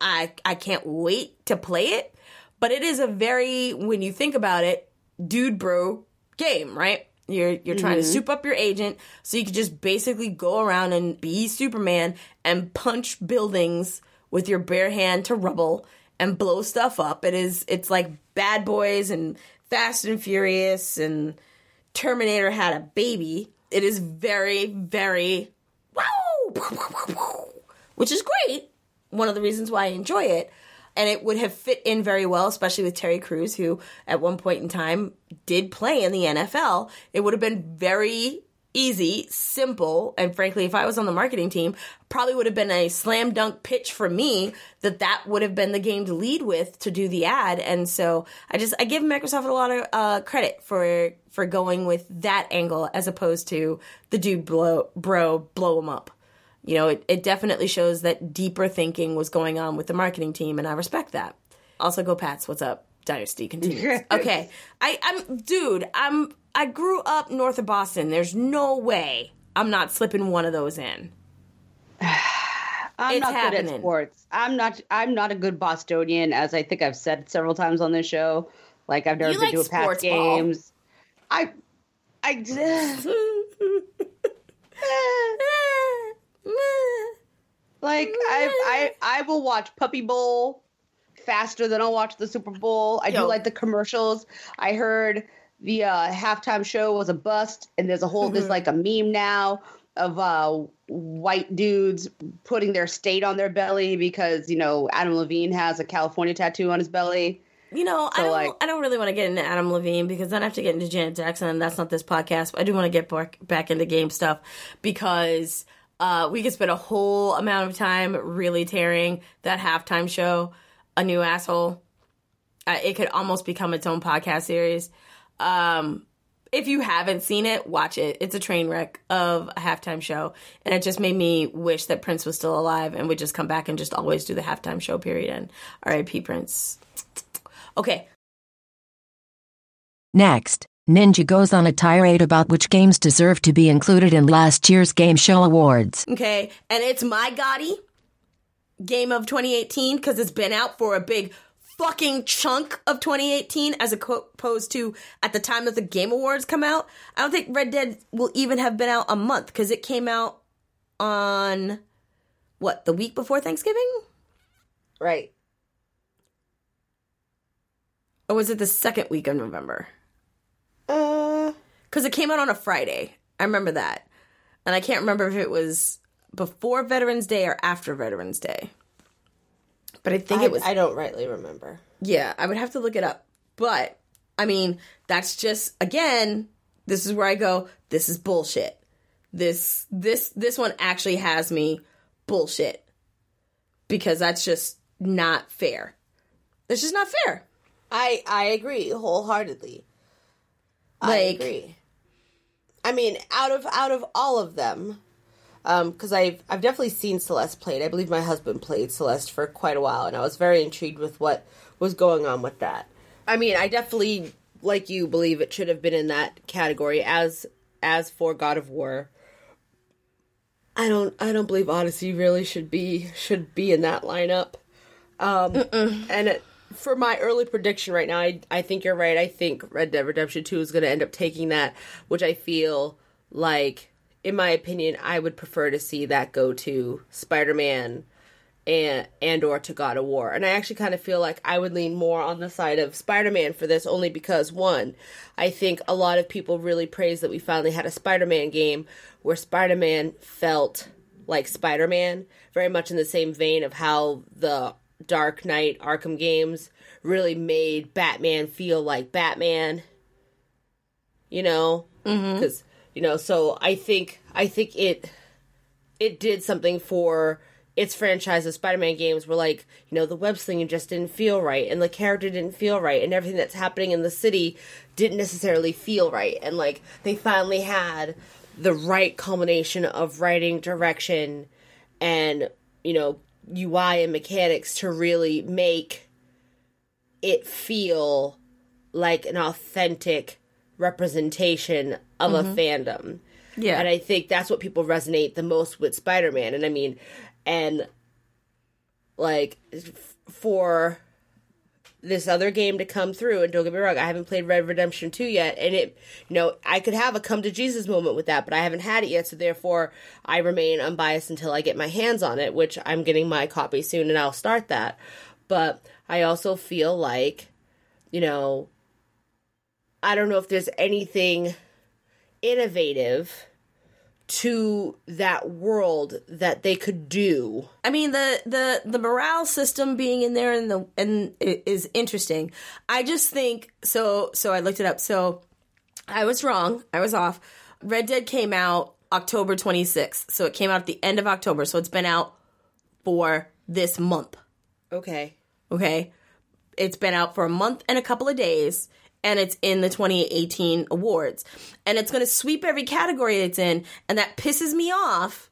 I I can't wait to play it. But it is a very, when you think about it, dude bro game, right? You're you're trying to mm-hmm. soup up your agent so you can just basically go around and be Superman and punch buildings with your bare hand to rubble and blow stuff up. It is it's like Bad Boys and Fast and Furious and Terminator had a baby. It is very very wow, which is great. One of the reasons why I enjoy it. And it would have fit in very well, especially with Terry Crews, who at one point in time did play in the NFL. It would have been very easy, simple, and frankly, if I was on the marketing team, probably would have been a slam dunk pitch for me that that would have been the game to lead with to do the ad. And so I just I give Microsoft a lot of uh, credit for for going with that angle as opposed to the dude blow bro blow him up you know, it, it definitely shows that deeper thinking was going on with the marketing team, and I respect that. Also, go Pats. What's up? Dynasty continues. okay, I, I'm dude. I'm I grew up north of Boston. There's no way I'm not slipping one of those in. I'm It's not good at sports. I'm not. I'm not a good Bostonian, as I think I've said several times on this show. Like I've never You been like to a ball. games. I, I, ah. Like I, I, I will watch Puppy Bowl faster than I'll watch the Super Bowl. I Yo. do like the commercials. I heard the uh, halftime show was a bust, and there's a whole there's like a meme now of uh, white dudes putting their state on their belly because you know Adam Levine has a California tattoo on his belly. You know, I don't. like- I don't really want to get into Adam Levine because then I have to get into Janet Jackson, and that's not this podcast. But I do want to get back back into game stuff because uh, we could spend a whole amount of time really tearing that halftime show a new asshole. Uh, it could almost become its own podcast series. Um, if you haven't seen it, watch it. It's a train wreck of a halftime show, and it just made me wish that Prince was still alive and would just come back and just always do the halftime show. Period. And R.I.P. Prince. Okay, Next, Ninja goes on a tirade about which games deserve to be included in last year's Game Show Awards. Okay, and it's my GOTY game of 2018 because it's been out for a big fucking chunk of 2018 as opposed to at the time that the Game Awards come out. I don't think Red Dead will even have been out a month because it came out on what the week before Thanksgiving, Right. or was it the second week of November? Uh, Because it came out on a Friday. I remember that, and I can't remember if it was before Veterans Day or after Veterans Day. But I think I, it was I don't rightly remember. Yeah, I would have to look it up. But I mean, that's just again, this is where I go, this is bullshit. This this this one actually has me bullshit. Because that's just not fair. It's just not fair. I I agree wholeheartedly. I agree. I mean, out of out of all of them, because I've I've definitely seen Celeste played. I believe my husband played Celeste for quite a while, and I was very intrigued with what was going on with that. I mean, I definitely, like you, believe it should have been in that category as as for God of War. I don't. I don't believe Odyssey really should be should be in that lineup. Um, and it, for my early prediction right now, I I think you're right. I think Red Dead Redemption Two is going to end up taking that, which I feel like, in my opinion, I would prefer to see that go to Spider Man and and or to God of War. And I actually kind of feel like I would lean more on the side of Spider-Man for this only because one, I think a lot of people really praise that we finally had a Spider-Man game where Spider-Man felt like Spider-Man, very much in the same vein of how the Dark Knight Arkham games really made Batman feel like Batman. You know, mm-hmm. because you know, so I think I think it it did something for its franchise of Spider-Man games where like, you know, the web slinging just didn't feel right and the character didn't feel right and everything that's happening in the city didn't necessarily feel right. And like they finally had the right culmination of writing, direction, and, you know, UI and mechanics to really make it feel like an authentic representation of a mm-hmm. fandom. Yeah. And I think that's what people resonate the most with Spider Man. And I mean, and like for this other game to come through, and don't get me wrong, I haven't played Red Redemption 2 yet, and it, you know, I could have a come to Jesus moment with that, but I haven't had it yet, so therefore I remain unbiased until I get my hands on it, which I'm getting my copy soon and I'll start that. But I also feel like, you know, I don't know if there's anything innovative to that world that they could do. I mean the the the morale system being in there and the and it is interesting. I just think so. So I looked it up. So I was wrong. I was off. Red Dead came out October 26th. So it came out at the end of October. So it's been out for this month. Okay. Okay. It's been out for a month and a couple of days, and it's in the 2018 awards. And it's going to sweep every category it's in, and that pisses me off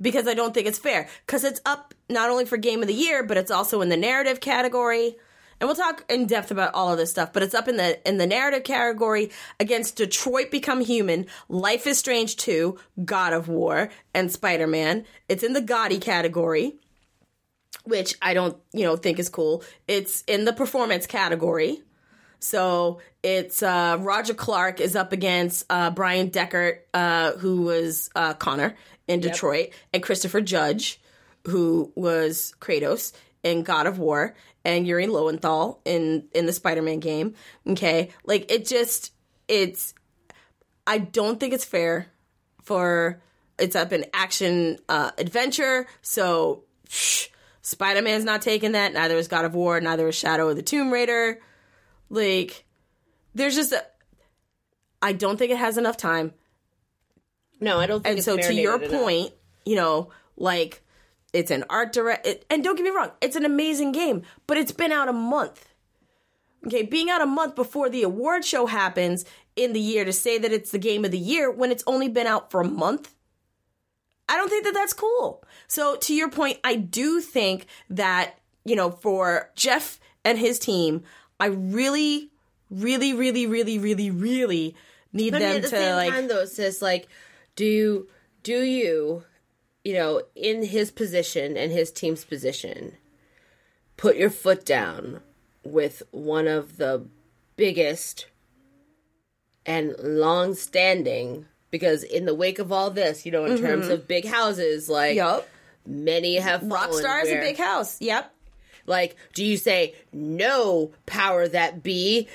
because I don't think it's fair. Because it's up not only for Game of the Year, but it's also in the narrative category. And we'll talk in depth about all of this stuff, but it's up in the in the narrative category against Detroit Become Human, Life is Strange 2, God of War, and Spider-Man. It's in the GOTY category which I don't, you know, think is cool. It's in the performance category. So it's uh, Roger Clark is up against uh, Bryan Dechart, uh, who was uh, Connor in Detroit, and Christopher Judge, who was Kratos in God of War, and Yuri Lowenthal in in the Spider Man game. Okay, like it just it's. I don't think it's fair for it's up in action uh, adventure. So. Spider Man's not taking that. Neither is God of War. Neither is Shadow of the Tomb Raider. Like, there's just a. I don't think it has enough time. No, I don't think And it's so, to your marinated enough. point, you know, like, it's an art direct. It, and don't get me wrong, it's an amazing game, but it's been out a month. Okay, being out a month before the award show happens in the year to say that it's the game of the year when it's only been out for a month I don't think that that's cool. So to your point, I do think that, you know, for Jeff and his team, I really, really, really, really, really, really need But them at the to same like time, though, sis, like, do you, do you, you know, in his position and his team's position, put your foot down with one of the biggest and long standing because in the wake of all this, you know, in terms mm-hmm. of big houses, like yep. many have rock stars is a big house. Yep. Like, do you say no power that be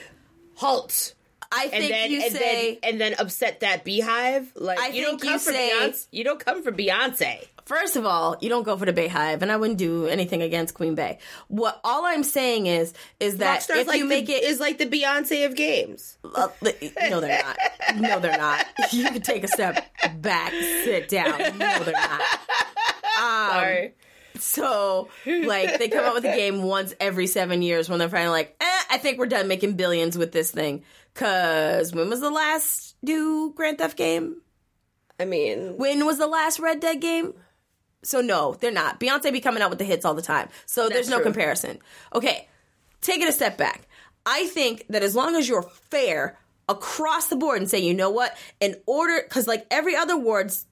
halt? I And think then you and say then and then upset that beehive? Like I you don't think come you for say- Beyonce. You don't come for Beyonce. First of all, you don't go for the BeyHive, and I wouldn't do anything against Queen Bey. What all I'm saying is, is that Rockstar's if like you the, make it, is like the Beyonce of games. uh, no, they're not. No, they're not. You can take a step back, sit down. No, they're not. Um, Sorry. So, like, they come out with a game once every seven years when they're finally like, eh, I think we're done making billions with this thing. Cause when was the last new Grand Theft game? I mean, When was the last Red Dead game? So no, they're not. Beyonce be coming out with the hits all the time. So there's no true. comparison. Okay, take it a step back. I think that as long as you're fair across the board and say, you know what, in order, because like every other awards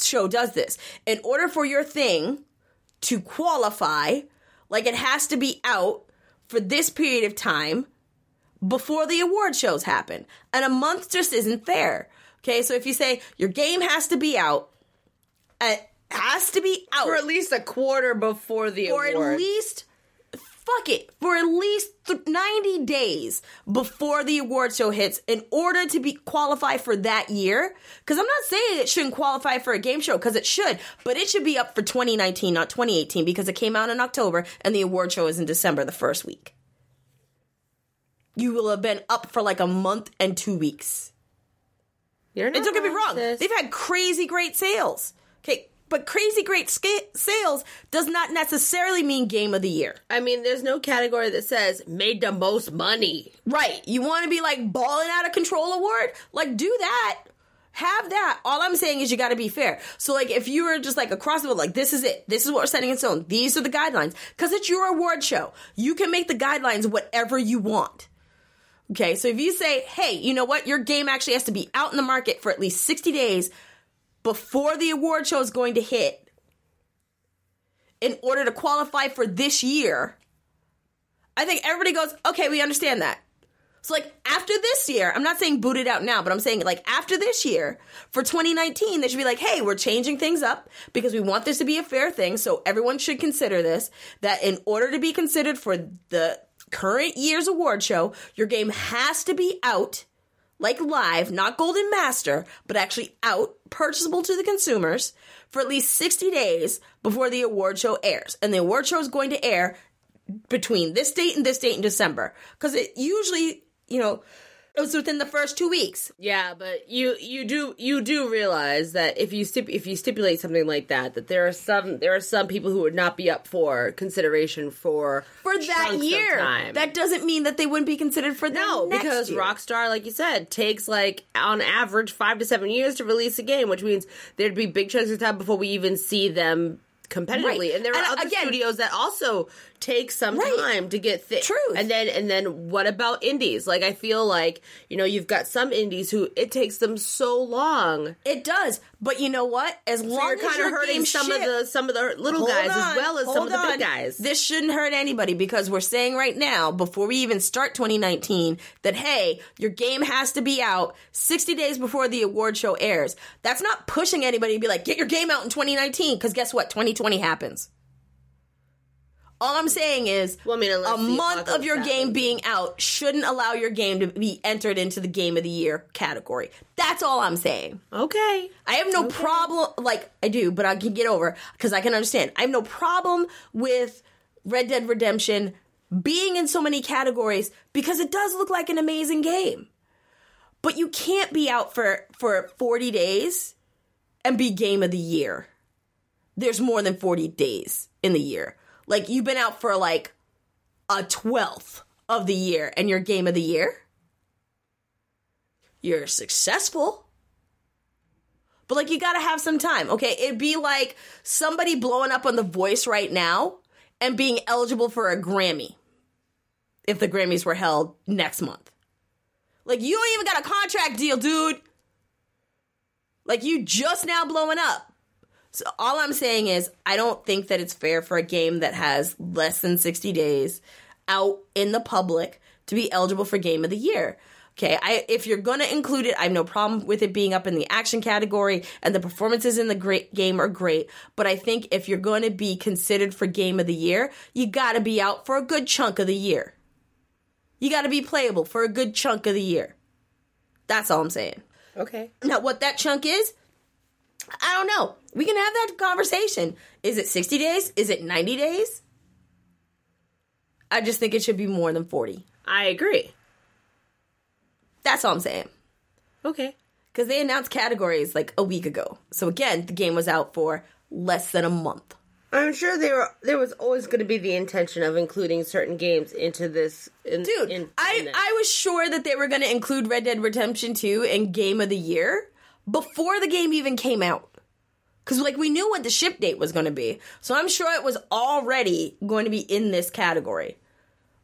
show does this, in order for your thing to qualify, like it has to be out for this period of time before the award shows happen. And a month just isn't fair. Okay, so if you say your game has to be out, it has to be out for at least a quarter before the for award. at least fuck it for at least th- 90 days before the award show hits in order to be qualified for that year because i'm not saying it shouldn't qualify for a game show because it should but it should be up for 2019 not 2018 because it came out in october and the award show is in december the first week you will have been up for like a month and two weeks You're not and don't get me wrong, wrong, sis. they've had crazy great sales. Okay, but crazy great sca- sales does not necessarily mean game of the year. I mean, there's no category that says made the most money. Right. You want to be like balling out of control award? Like do that. Have that. All I'm saying is you got to be fair. So like if you were just like across the board, like this is it. This is what we're setting in stone. These are the guidelines. Cause it's your award show. You can make the guidelines whatever you want. Okay. So if you say, hey, you know what? Your game actually has to be out in the market for at least 60 days before the award show is going to hit in order to qualify for this year. I think everybody goes, okay, we understand that. So like after this year, I'm not saying boot it out now, but I'm saying like after this year for 2019, they should be like, hey, we're changing things up because we want this to be a fair thing. So everyone should consider this that in order to be considered for the current year's award show, your game has to be out like live, not golden master, but actually out, purchasable to the consumers for at least 60 days before the award show airs. And the award show is going to air between this date and this date in December. Because it usually, you know, it was within the first two weeks. Yeah, but you you do you do realize that if you stip- if you stipulate something like that, that there are some there are some people who would not be up for consideration for For that year. That doesn't mean that they wouldn't be considered for no, next because year. Rockstar, like you said, takes like on average five to seven years to release a game, which means there'd be big chunks of time before we even see them competitively. Right. And there are And, other again- studios that also take some Right. time to get thick. Truth. And then and then what about indies? Like I feel like you know you've got some indies who it takes them so long. It does. But you know what? As So long you're as kind of hurting some of the some of the little guys as well as some of the big guys. This shouldn't hurt anybody because we're saying right now, before we even start 2019, that hey, your game has to be out 60 days before the award show airs. That's not pushing anybody to be like, get your game out in 2019, because guess what? 2020 happens. All I'm saying is, Well, I mean, a month of your game happens. being out shouldn't allow your game to be entered into the game of the year category. That's all I'm saying. okay. I have no problem, like I do, but I can get over because I can understand. I have no problem with Red Dead Redemption being in so many categories because it does look like an amazing game. But you can't be out for for 40 days and be game of the year. There's more than 40 days in the year. Like you've been out for like a 12th of the year and your game of the year. You're successful. But like you gotta have some time, okay? It'd be like somebody blowing up on the voice right now and being eligible for a Grammy if the Grammys were held next month. Like you don't even got a contract deal, dude. Like you just now blowing up. So all I'm saying is I don't think that it's fair for a game that has less than 60 days. out in the public to be eligible for game of the year. Okay, I if you're gonna include it, I have no problem with it being up in the action category, and the performances in the great game are great. But I think if you're going to be considered for game of the year, you got to be out for a good chunk of the year. You got to be playable for a good chunk of the year. That's all I'm saying. Okay. Now, what that chunk is, I don't know. We can have that conversation. Is it 60 days? Is it 90 days? I just think it should be more than 40. I agree. That's all I'm saying. Okay. Because they announced categories like a week ago. So again, the game was out for less than a month. I'm sure there were, there was always going to be the intention of including certain games into this. In, Dude, in, I, in this. I was sure that they were going to include Red Dead Redemption 2 in Game of the Year before the game even came out. Because, like, we knew what the ship date was going to be. So I'm sure it was already going to be in this category.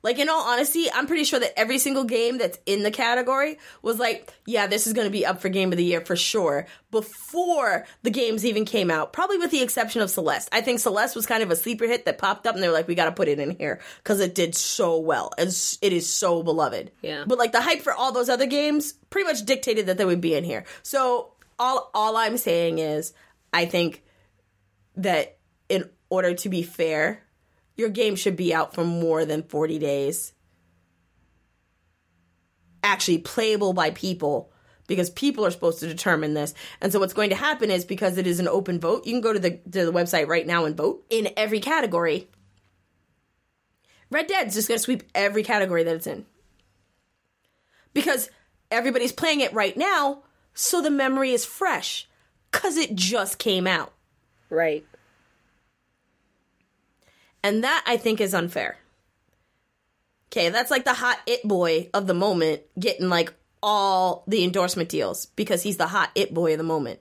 Like, in all honesty, I'm pretty sure that every single game that's in the category was like, yeah, this is going to be up for Game of the Year for sure, before the games even came out. Probably with the exception of Celeste. I think Celeste was kind of a sleeper hit that popped up and they were like, we got to put it in here because it did so well. And it is so beloved. Yeah. But, like, the hype for all those other games pretty much dictated that they would be in here. So, all, all I'm saying is, I think that in order to be fair, your game should be out for more than 40 days. Actually playable by people because people are supposed to determine this. And so what's going to happen is because it is an open vote, you can go to the to the website right now and vote in every category. Red Dead's just going to sweep every category that it's in. Because everybody's playing it right now, so the memory is fresh cuz it just came out. right. And that I think is unfair. Okay, that's like the hot it boy of the moment getting like all the endorsement deals because he's the hot it boy of the moment.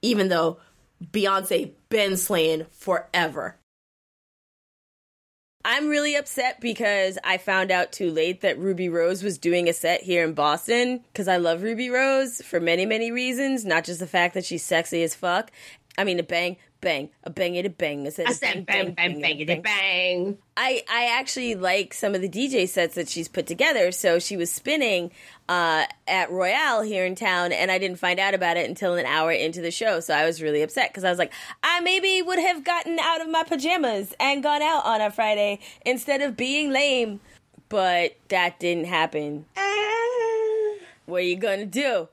Even though Beyonce been slaying forever. I'm really upset because I found out too late that Ruby Rose was doing a set here in Boston because I love Ruby Rose for many, many reasons, not just the fact that she's sexy as fuck. I mean, a bang, bang, a bang it a bang. I said, I a said bang, bang, bang, bang, bang. I, I actually like some of the DJ sets that she's put together. So she was spinning uh, at Royale here in town, and I didn't find out about it until an hour into the show. So I was really upset because I was like, I maybe would have gotten out of my pajamas and gone out on a Friday instead of being lame. But that didn't happen. What are you gonna do?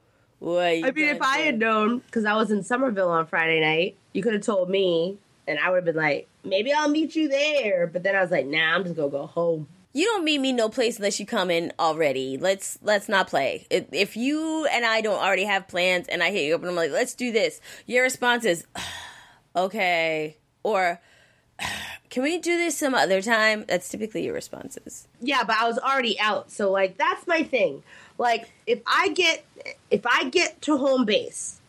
I mean, if I had known, because I was in Somerville on Friday night, you could have told me, and I would have been like, maybe I'll meet you there. But then I was like, nah, I'm just gonna go home. you don't meet me no place unless you come in already. Let's let's not play. If, if you and I don't already have plans, and I hit you up and I'm like, let's do this. Your response is, okay, or can we do this some other time? That's typically your responses. Yeah, but I was already out, so like that's my thing. Like if I get if I get to home base,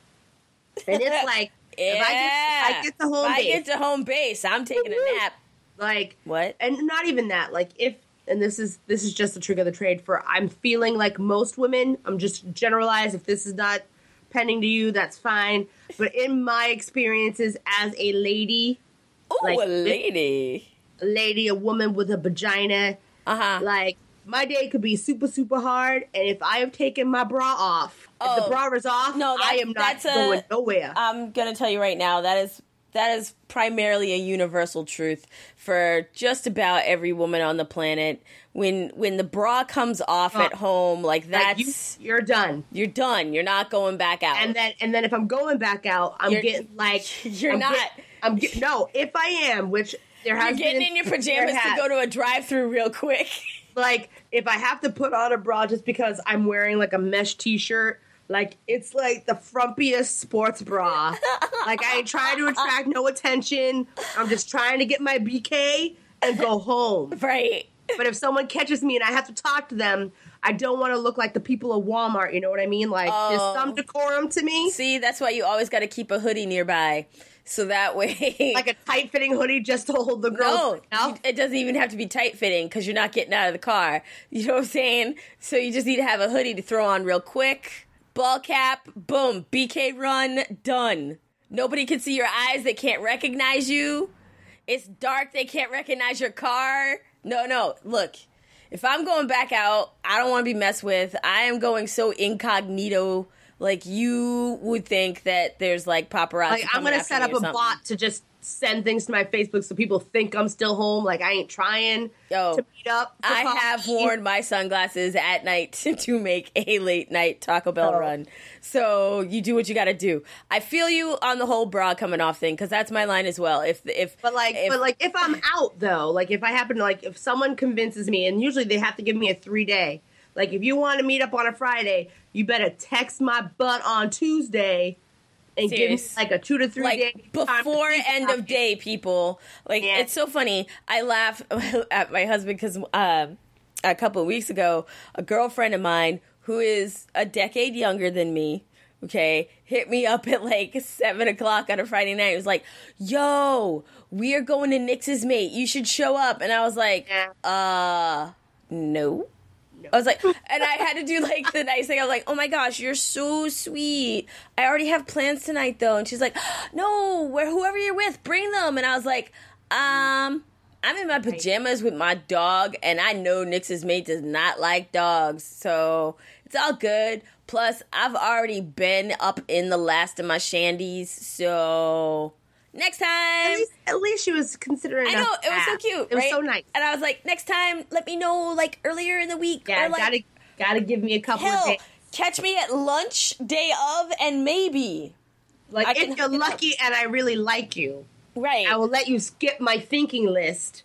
and it's like Yeah. if I get if I get to home If I base, get to home base, I'm taking a nap. like What? and not even that like if and this is this is just a trick of the trade for i'm feeling like most women i'm just generalized. if this is not pending to you that's fine but in my experiences as a lady Oh, Like, a lady. a lady a woman with a vagina Uh huh. like my day could be super super hard and if i have taken my bra off if Oh. the bra is off No, i am not a- going nowhere I'm gonna tell you right now that is that is primarily a universal truth for just about every woman on the planet. When when the bra comes off at uh, home, like Like, that's you, you're done you, are done. You're not going back out. and then and then if i'm going back out i'm You're- getting like you're I'm not. get- i'm get, no if i am which there has You're getting been in your pajamas to go to a drive-through real quick. Like if I have to put on a bra just because I'm wearing like a mesh t-shirt, like it's like the frumpiest sports bra. like I ain't trying to attract no attention. I'm just trying to get my BK and go home. right. But if someone catches me and I have to talk to them, I don't want to look like the people of Walmart. You know what I mean? Like Oh. there's some oh. decorum to me. See, that's why you always got to keep a hoodie nearby, so that way, Like a tight fitting hoodie just to hold the girl. No, it doesn't even have to be tight fitting because you're not getting out of the car. You know what I'm saying? So you just need to have a hoodie to throw on real quick. Ball cap, boom, BK run, done. Nobody can see your eyes, they can't recognize you. It's dark, they can't recognize your car. No, no. Look, if I'm going back out, I don't want to be messed with. I am going so incognito. Like you would think that there's like paparazzi. Like I'm gonna set up a something. bot to just send things to my Facebook so people think I'm still home. Like I ain't trying Yo, to meet up. I coffee. have worn my sunglasses at night to make a late night Taco Bell Oh. run. So you do what you got to do. I feel you on the whole bra coming off thing because that's my line as well. If if But like, if, but like, if I'm out though, like if I happen to like, if someone convinces me, and usually they have to give me a three day. Like if you want to meet up on a Friday, you better text my butt on Tuesday, and give me like a two to three like day before end of day people. Like Yeah. it's so funny. I laugh at my husband because um, a couple of weeks ago a girlfriend of mine who is a decade younger than me okay hit me up at like seven o'clock on a friday night. It was like yo we are going to nix's mate. You should show up. And i was like uh no I was like, and I had to do like the nice thing. I was like, oh my gosh, you're so sweet. I already have plans tonight though. And she's like, no, where whoever you're with, bring them. And I was like, um, I'm in my pajamas with my dog, and I know Nix's mate does not like dogs, so it's all good. Plus, I've already been up in the last of my shandies, so next At time. least, at least she was considering. I know it was so cute. It was so nice. And I was like, next time, let me know like earlier in the week. Yeah, or, like, gotta gotta give me a couple of days. catch me at lunch day of, and maybe Like I if you're lucky and I really like you, right. I will let you skip my thinking list.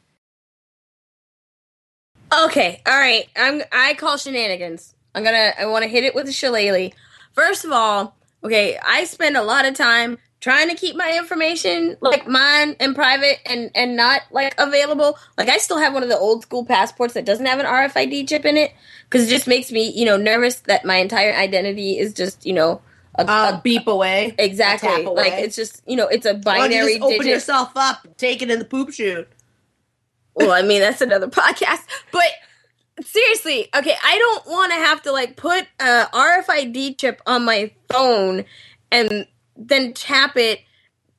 Okay, all right. I'm. I call shenanigans. I'm gonna. I want to hit it with a shillelagh. First of all, okay. I spend a lot of time trying to keep my information like mine and private and and not like available. Like I still have one of the old school passports that doesn't have an RFID chip in it because it just makes me you know nervous that my entire identity is just you know a, Uh, a- beep away. exactly away. like it's just you know it's a don't you binary just open digit. yourself up, take it in the poop chute. well, I mean, that's another podcast. But seriously, okay, I don't want to have to like put a RFID chip on my phone and then tap it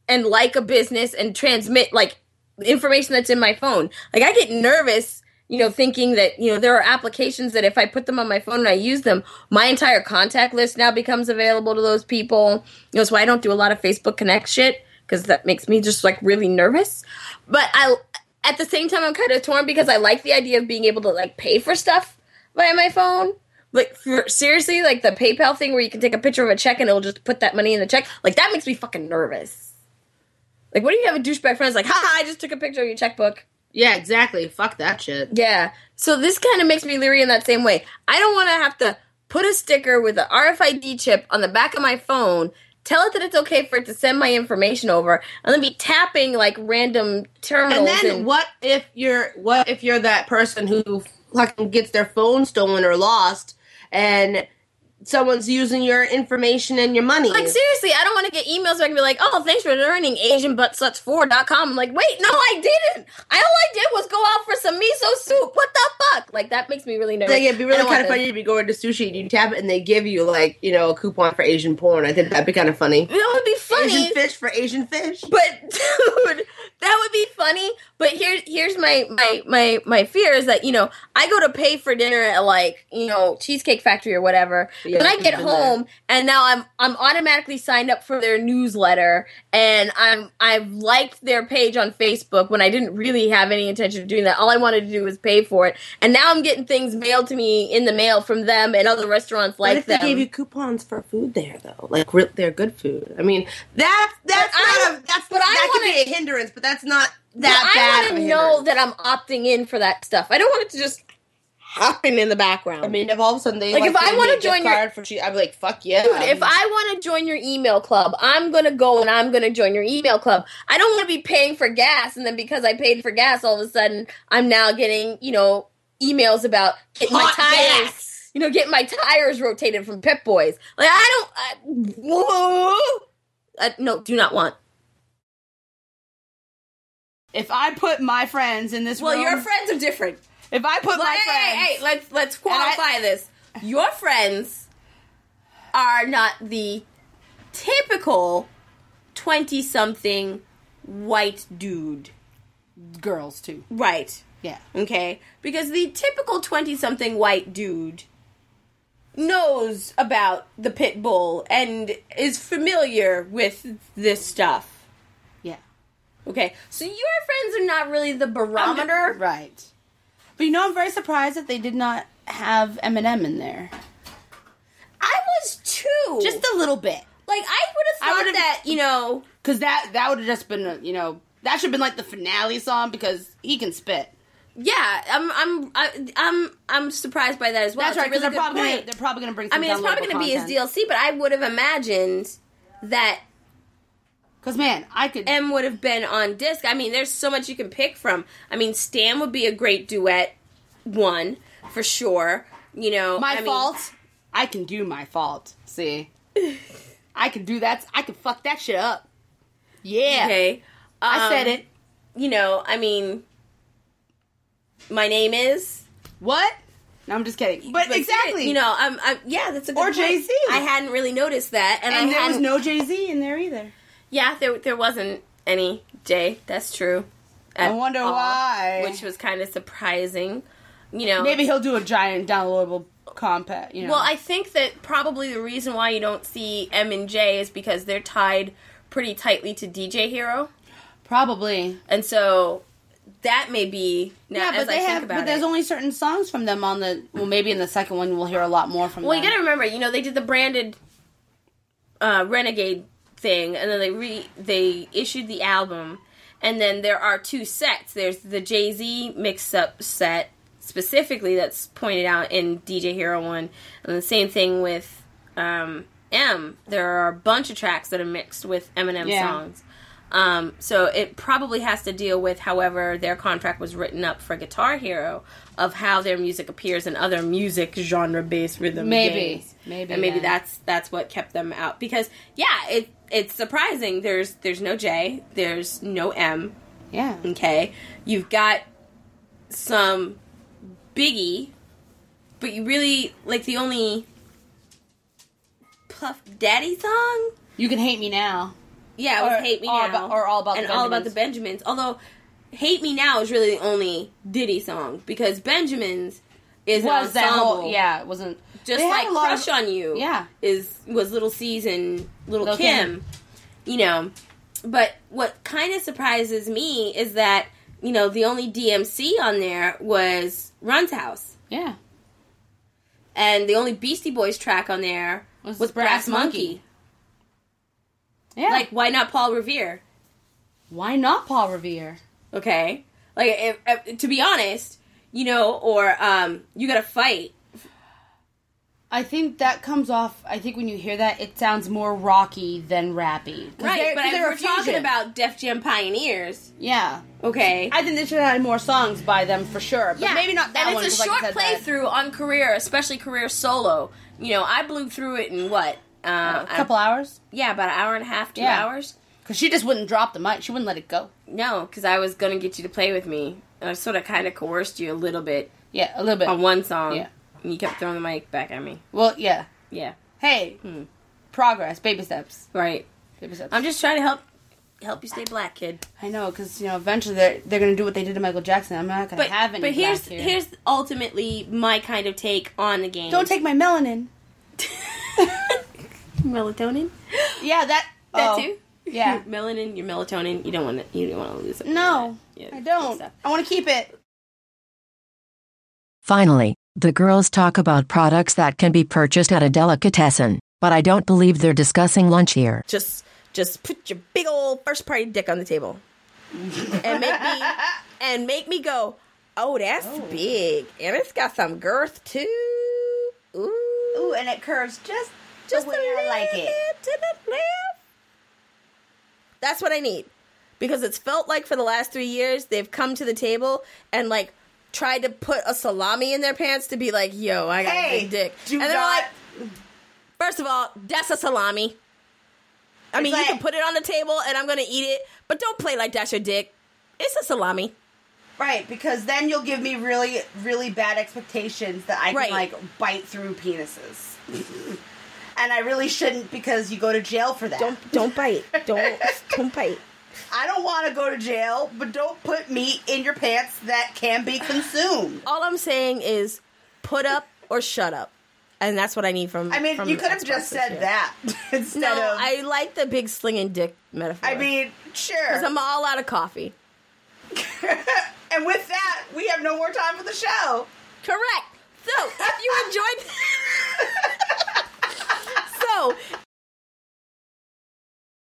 and like a business and transmit like information that's in my phone. Like I get nervous, you know, thinking that, you know, there are applications that if I put them on my phone and I use them, my entire contact list now becomes available to those people. You know, so I don't do a lot of Facebook Connect shit because that makes me just like really nervous. But I at the same time I'm kind of torn because I like the idea of being able to like pay for stuff via my phone. Like for, seriously, like the PayPal thing where you can take a picture of a check and it'll just put that money in the check. Like that makes me fucking nervous. Like, what do you have a douchebag friend that's like, "Ha, I just took a picture of your checkbook." Yeah, exactly. Fuck that shit. Yeah. So this kind of makes me leery in that same way. I don't want to have to put a sticker with an RFID chip on the back of my phone, tell it that it's okay for it to send my information over, and then be tapping like random terminals. And then what if you're what if you're that person who fucking gets their phone stolen or lost and someone's using your information and your money? Like seriously, I don't want to get emails where I can be like, "Oh, thanks for returning AsianButtSuts4.com." I'm like, wait, no, I didn't. I, all I did was go out for some miso soup. What the fuck? Like that makes me really nervous. Like, it'd be really kind of funny if you go into sushi and you tap it and they give you like you know a coupon for Asian porn. I think that'd be kind of funny. That would be funny. Asian fish for Asian fish. But dude, that would be funny. But here, here's my my my my fear is that you know I go to pay for dinner at like you know Cheesecake Factory or whatever. Yeah, I get home and now I'm I'm automatically signed up for their newsletter and I'm I've liked their page on Facebook when I didn't really have any intention of doing that. All I wanted to do was pay for it, and now I'm getting things mailed to me in the mail from them and other restaurants What like if they gave you coupons for food there though? Like re- they're good food. I mean, that that's But I- not a that's but I that wanna- could be a hindrance, but that's not But that bad. I of want to know that I'm opting in for that stuff. I don't want it to just happen in the background. I mean, if all of a sudden they Like, if I wanna join your- card for che- I'd be like, fuck yeah. Dude, if I want to join your email club, I'm going to go and I'm going to join your email club. I don't want to be paying for gas and then because I paid for gas, all of a sudden I'm now getting, you know, emails about getting my tires. gas. You know, getting my tires rotated from Pep Boys. Like, I don't. I, whoa. I, no, do not want. If I put my friends in this Well, room, your friends are different. if I put Well, my hey, friends, hey, hey, let's let's And I- qualify this. Your friends are not the typical twenty-something white dude. girls too. Right. Yeah. Okay? Because the typical 20 something white dude knows about the pit bull and is familiar with this stuff. Okay? So your friends are not really the barometer. Right. But you know, I'm very surprised that they did not have Eminem in there. I was too. Just a little bit. like I would have thought would've- that, you know, Because that, that would have just been, uh, you know, that should have been like the finale song because he can spit. yeah, I'm I'm I, I'm I'm surprised by that as well. That's right, because really they're, probably gonna, they're probably going to bring I mean, it's probably going to be his DLC, but I would have imagined that Because, man, I could. M would have been on disc. I mean, there's so much you can pick from. I mean, Stan would be a great duet one for sure. You know, my I mean- fault. I can do my fault. See, I can do that. I can fuck that shit up. Yeah, Okay, I Um, said it. You know, I mean, my name is. What? No, I'm just kidding. But, exactly, You know, I'm. I'm yeah, that's a good Or point. Jay-Z. I hadn't really noticed that, and, and I there was no Jay Z in there either. Yeah, there there wasn't any Jay. That's true. I wonder all, why. which was kind of surprising. You know, Maybe he'll do a giant downloadable compact. You know. Well, I think that probably the reason why you don't see M and J is because they're tied pretty tightly to DJ Hero, probably. and so that may be now Yeah, as but they have. But there's it. only certain songs from them on the. Well, maybe in the second one we'll hear a lot more from well, them. you gotta remember, you know, they did the branded uh, Renegade thing, and then they re they issued the album, and then there are two sets. There's the Jay Z mix up set specifically that's pointed out in DJ Hero one, and the same thing with um, M. There are a bunch of tracks that are mixed with Eminem Yeah. songs. Um, so it probably has to deal with however their contract was written up for Guitar Hero of how their music appears in other music genre based rhythm Maybe. games. Maybe, and maybe yeah. that's that's what kept them out because yeah it it's surprising there's there's no J there's no M Yeah. okay you've got some Biggie but you really like the only Puff Daddy song You can hate me now. Yeah, it was Or Hate Me All Now. About- or All About the and All About the Benjamins. Although Hate Me Now is really the only Diddy song because Benjamins is Was that whole? Yeah, it wasn't. Just like Crush of- on You Yeah. is was Lil' Cease and Little, Lil' Kim. Kim. You know. But what kind of surprises me is that, you know, the only DMC on there was Run's House. Yeah. And the only Beastie Boys track on there Was was, Brass Brass, Monkey. Monkey. Yeah. Like, why not Paul Revere? why not Paul Revere? Okay, like if, if, to be honest, you know, or um, you gotta fight. I think that comes off. I think when you hear that, it sounds more rocky than rappy. Right, but 'cause if they're a we're talking about Def Jam pioneers. yeah. Okay, I think they should have had more songs by them for sure, but maybe not that and one. it's a short I that- playthrough on career, especially career solo. You know, I blew through it in what uh, a couple hours. yeah, about an hour and a half, two Yeah. hours. Because she just wouldn't drop the mic. She wouldn't let it go. No, because I was gonna get you to play with me. I sort of kind of coerced you a little bit Yeah, a little bit. on one song. Yeah. and you kept throwing the mic back at me. well, yeah. Yeah, Hey, Hmm. progress, baby steps, right. baby steps. I'm just trying to help help you stay black, kid. I know, because you know, eventually they're they're gonna do what they did to Michael Jackson. I'm not gonna But have any. but here's here. here's ultimately my kind of take on the game. don't take my melanin. melatonin. Yeah, that That oh, too. Yeah. melanin, your melatonin. You don't want to. You don't want to lose it. No, Yeah, I don't. I want to keep it. Finally, the girls talk about products that can be purchased at a delicatessen, but I don't believe they're discussing lunch here. Just just put your big old first party dick on the table, and make me and make me go. Oh, that's oh. big, and it's got some girth too. Ooh, Ooh, and it curves just just a little bit to the left. That's what I need. Because it's felt like for the last three years they've come to the table and like tried to put a salami in their pants to be like, yo, I got a big dick. do and they're not- like, first of all, that's a salami. I mean, It's you can put it on the table and I'm gonna eat it, but don't play like that's your dick. It's a salami. Right, because then you'll give me really, really bad expectations that I can Right. like bite through penises. and I really shouldn't because you go to jail for that. Don't don't bite. Don't don't bite. I don't want to go to jail, but don't put meat in your pants that can be consumed. All I'm saying is put up or shut up. And that's what I need from. I mean, from you could have just said year. that instead No, of. I like the big slinging dick metaphor. I mean, sure. because I'm all out of coffee. and with that, we have no more time for the show. Correct. So if you enjoyed,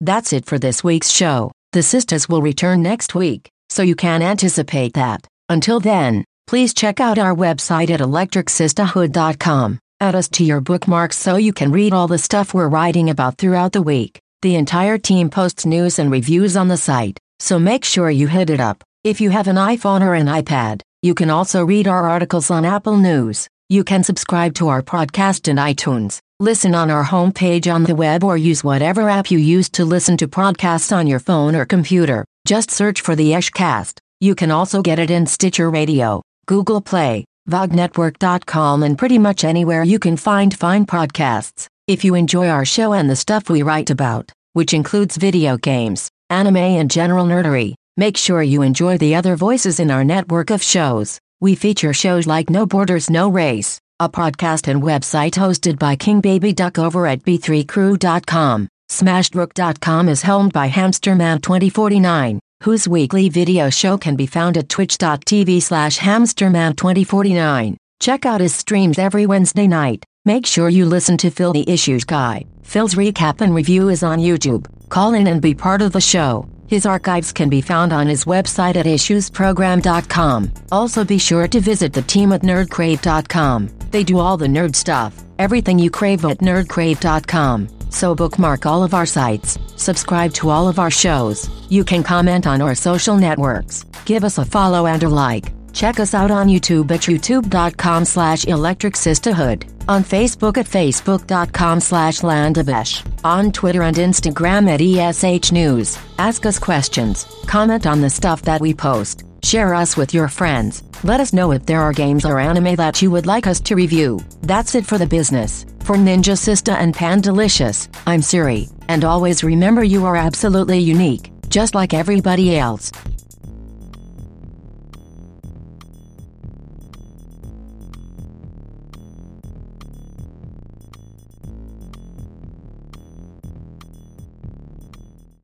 That's it for this week's show. The sisters will return next week, so you can anticipate that. Until then, please check out our website at electricsisterhood.com. Add us to your bookmarks so you can read all the stuff we're writing about throughout the week. The entire team posts news and reviews on the site, so make sure you hit it up. If you have an iPhone or an iPad, you can also read our articles on Apple News. You can subscribe to our podcast in iTunes, listen on our homepage on the web, or use whatever app you use to listen to podcasts on your phone or computer. Just search for the Eshcast. You can also get it in Stitcher Radio, Google Play, VogNetwork.com, and pretty much anywhere you can find fine podcasts. If you enjoy our show and the stuff we write about, which includes video games, anime, and general nerdery, make sure you enjoy the other voices in our network of shows. We feature shows like No Borders, No Race, a podcast and website hosted by King Baby Duck over at b3crew.com. Smashedrook.com is helmed by Hamsterman2049, whose weekly video show can be found at twitch.tv slash hamsterman2049. Check out his streams every Wednesday night. Make sure you listen to Phil the Issues Guy. Phil's recap and review is on YouTube. Call in and be part of the show. His archives can be found on his website at issuesprogram.com. Also be sure to visit the team at nerdcrave.com. They do all the nerd stuff, everything you crave at nerdcrave.com. So bookmark all of our sites, subscribe to all of our shows. You can comment on our social networks, give us a follow and a like. Check us out on YouTube at youtube.com slash electric sisterhood, on Facebook at facebook.com slash landavesh, on Twitter and Instagram at ESH News. Ask us questions, comment on the stuff that we post, share us with your friends. Let us know if there are games or anime that you would like us to review. That's it for the business. For Ninja Sista and Pandalicious, I'm Siri, and always remember you are absolutely unique, just like everybody else.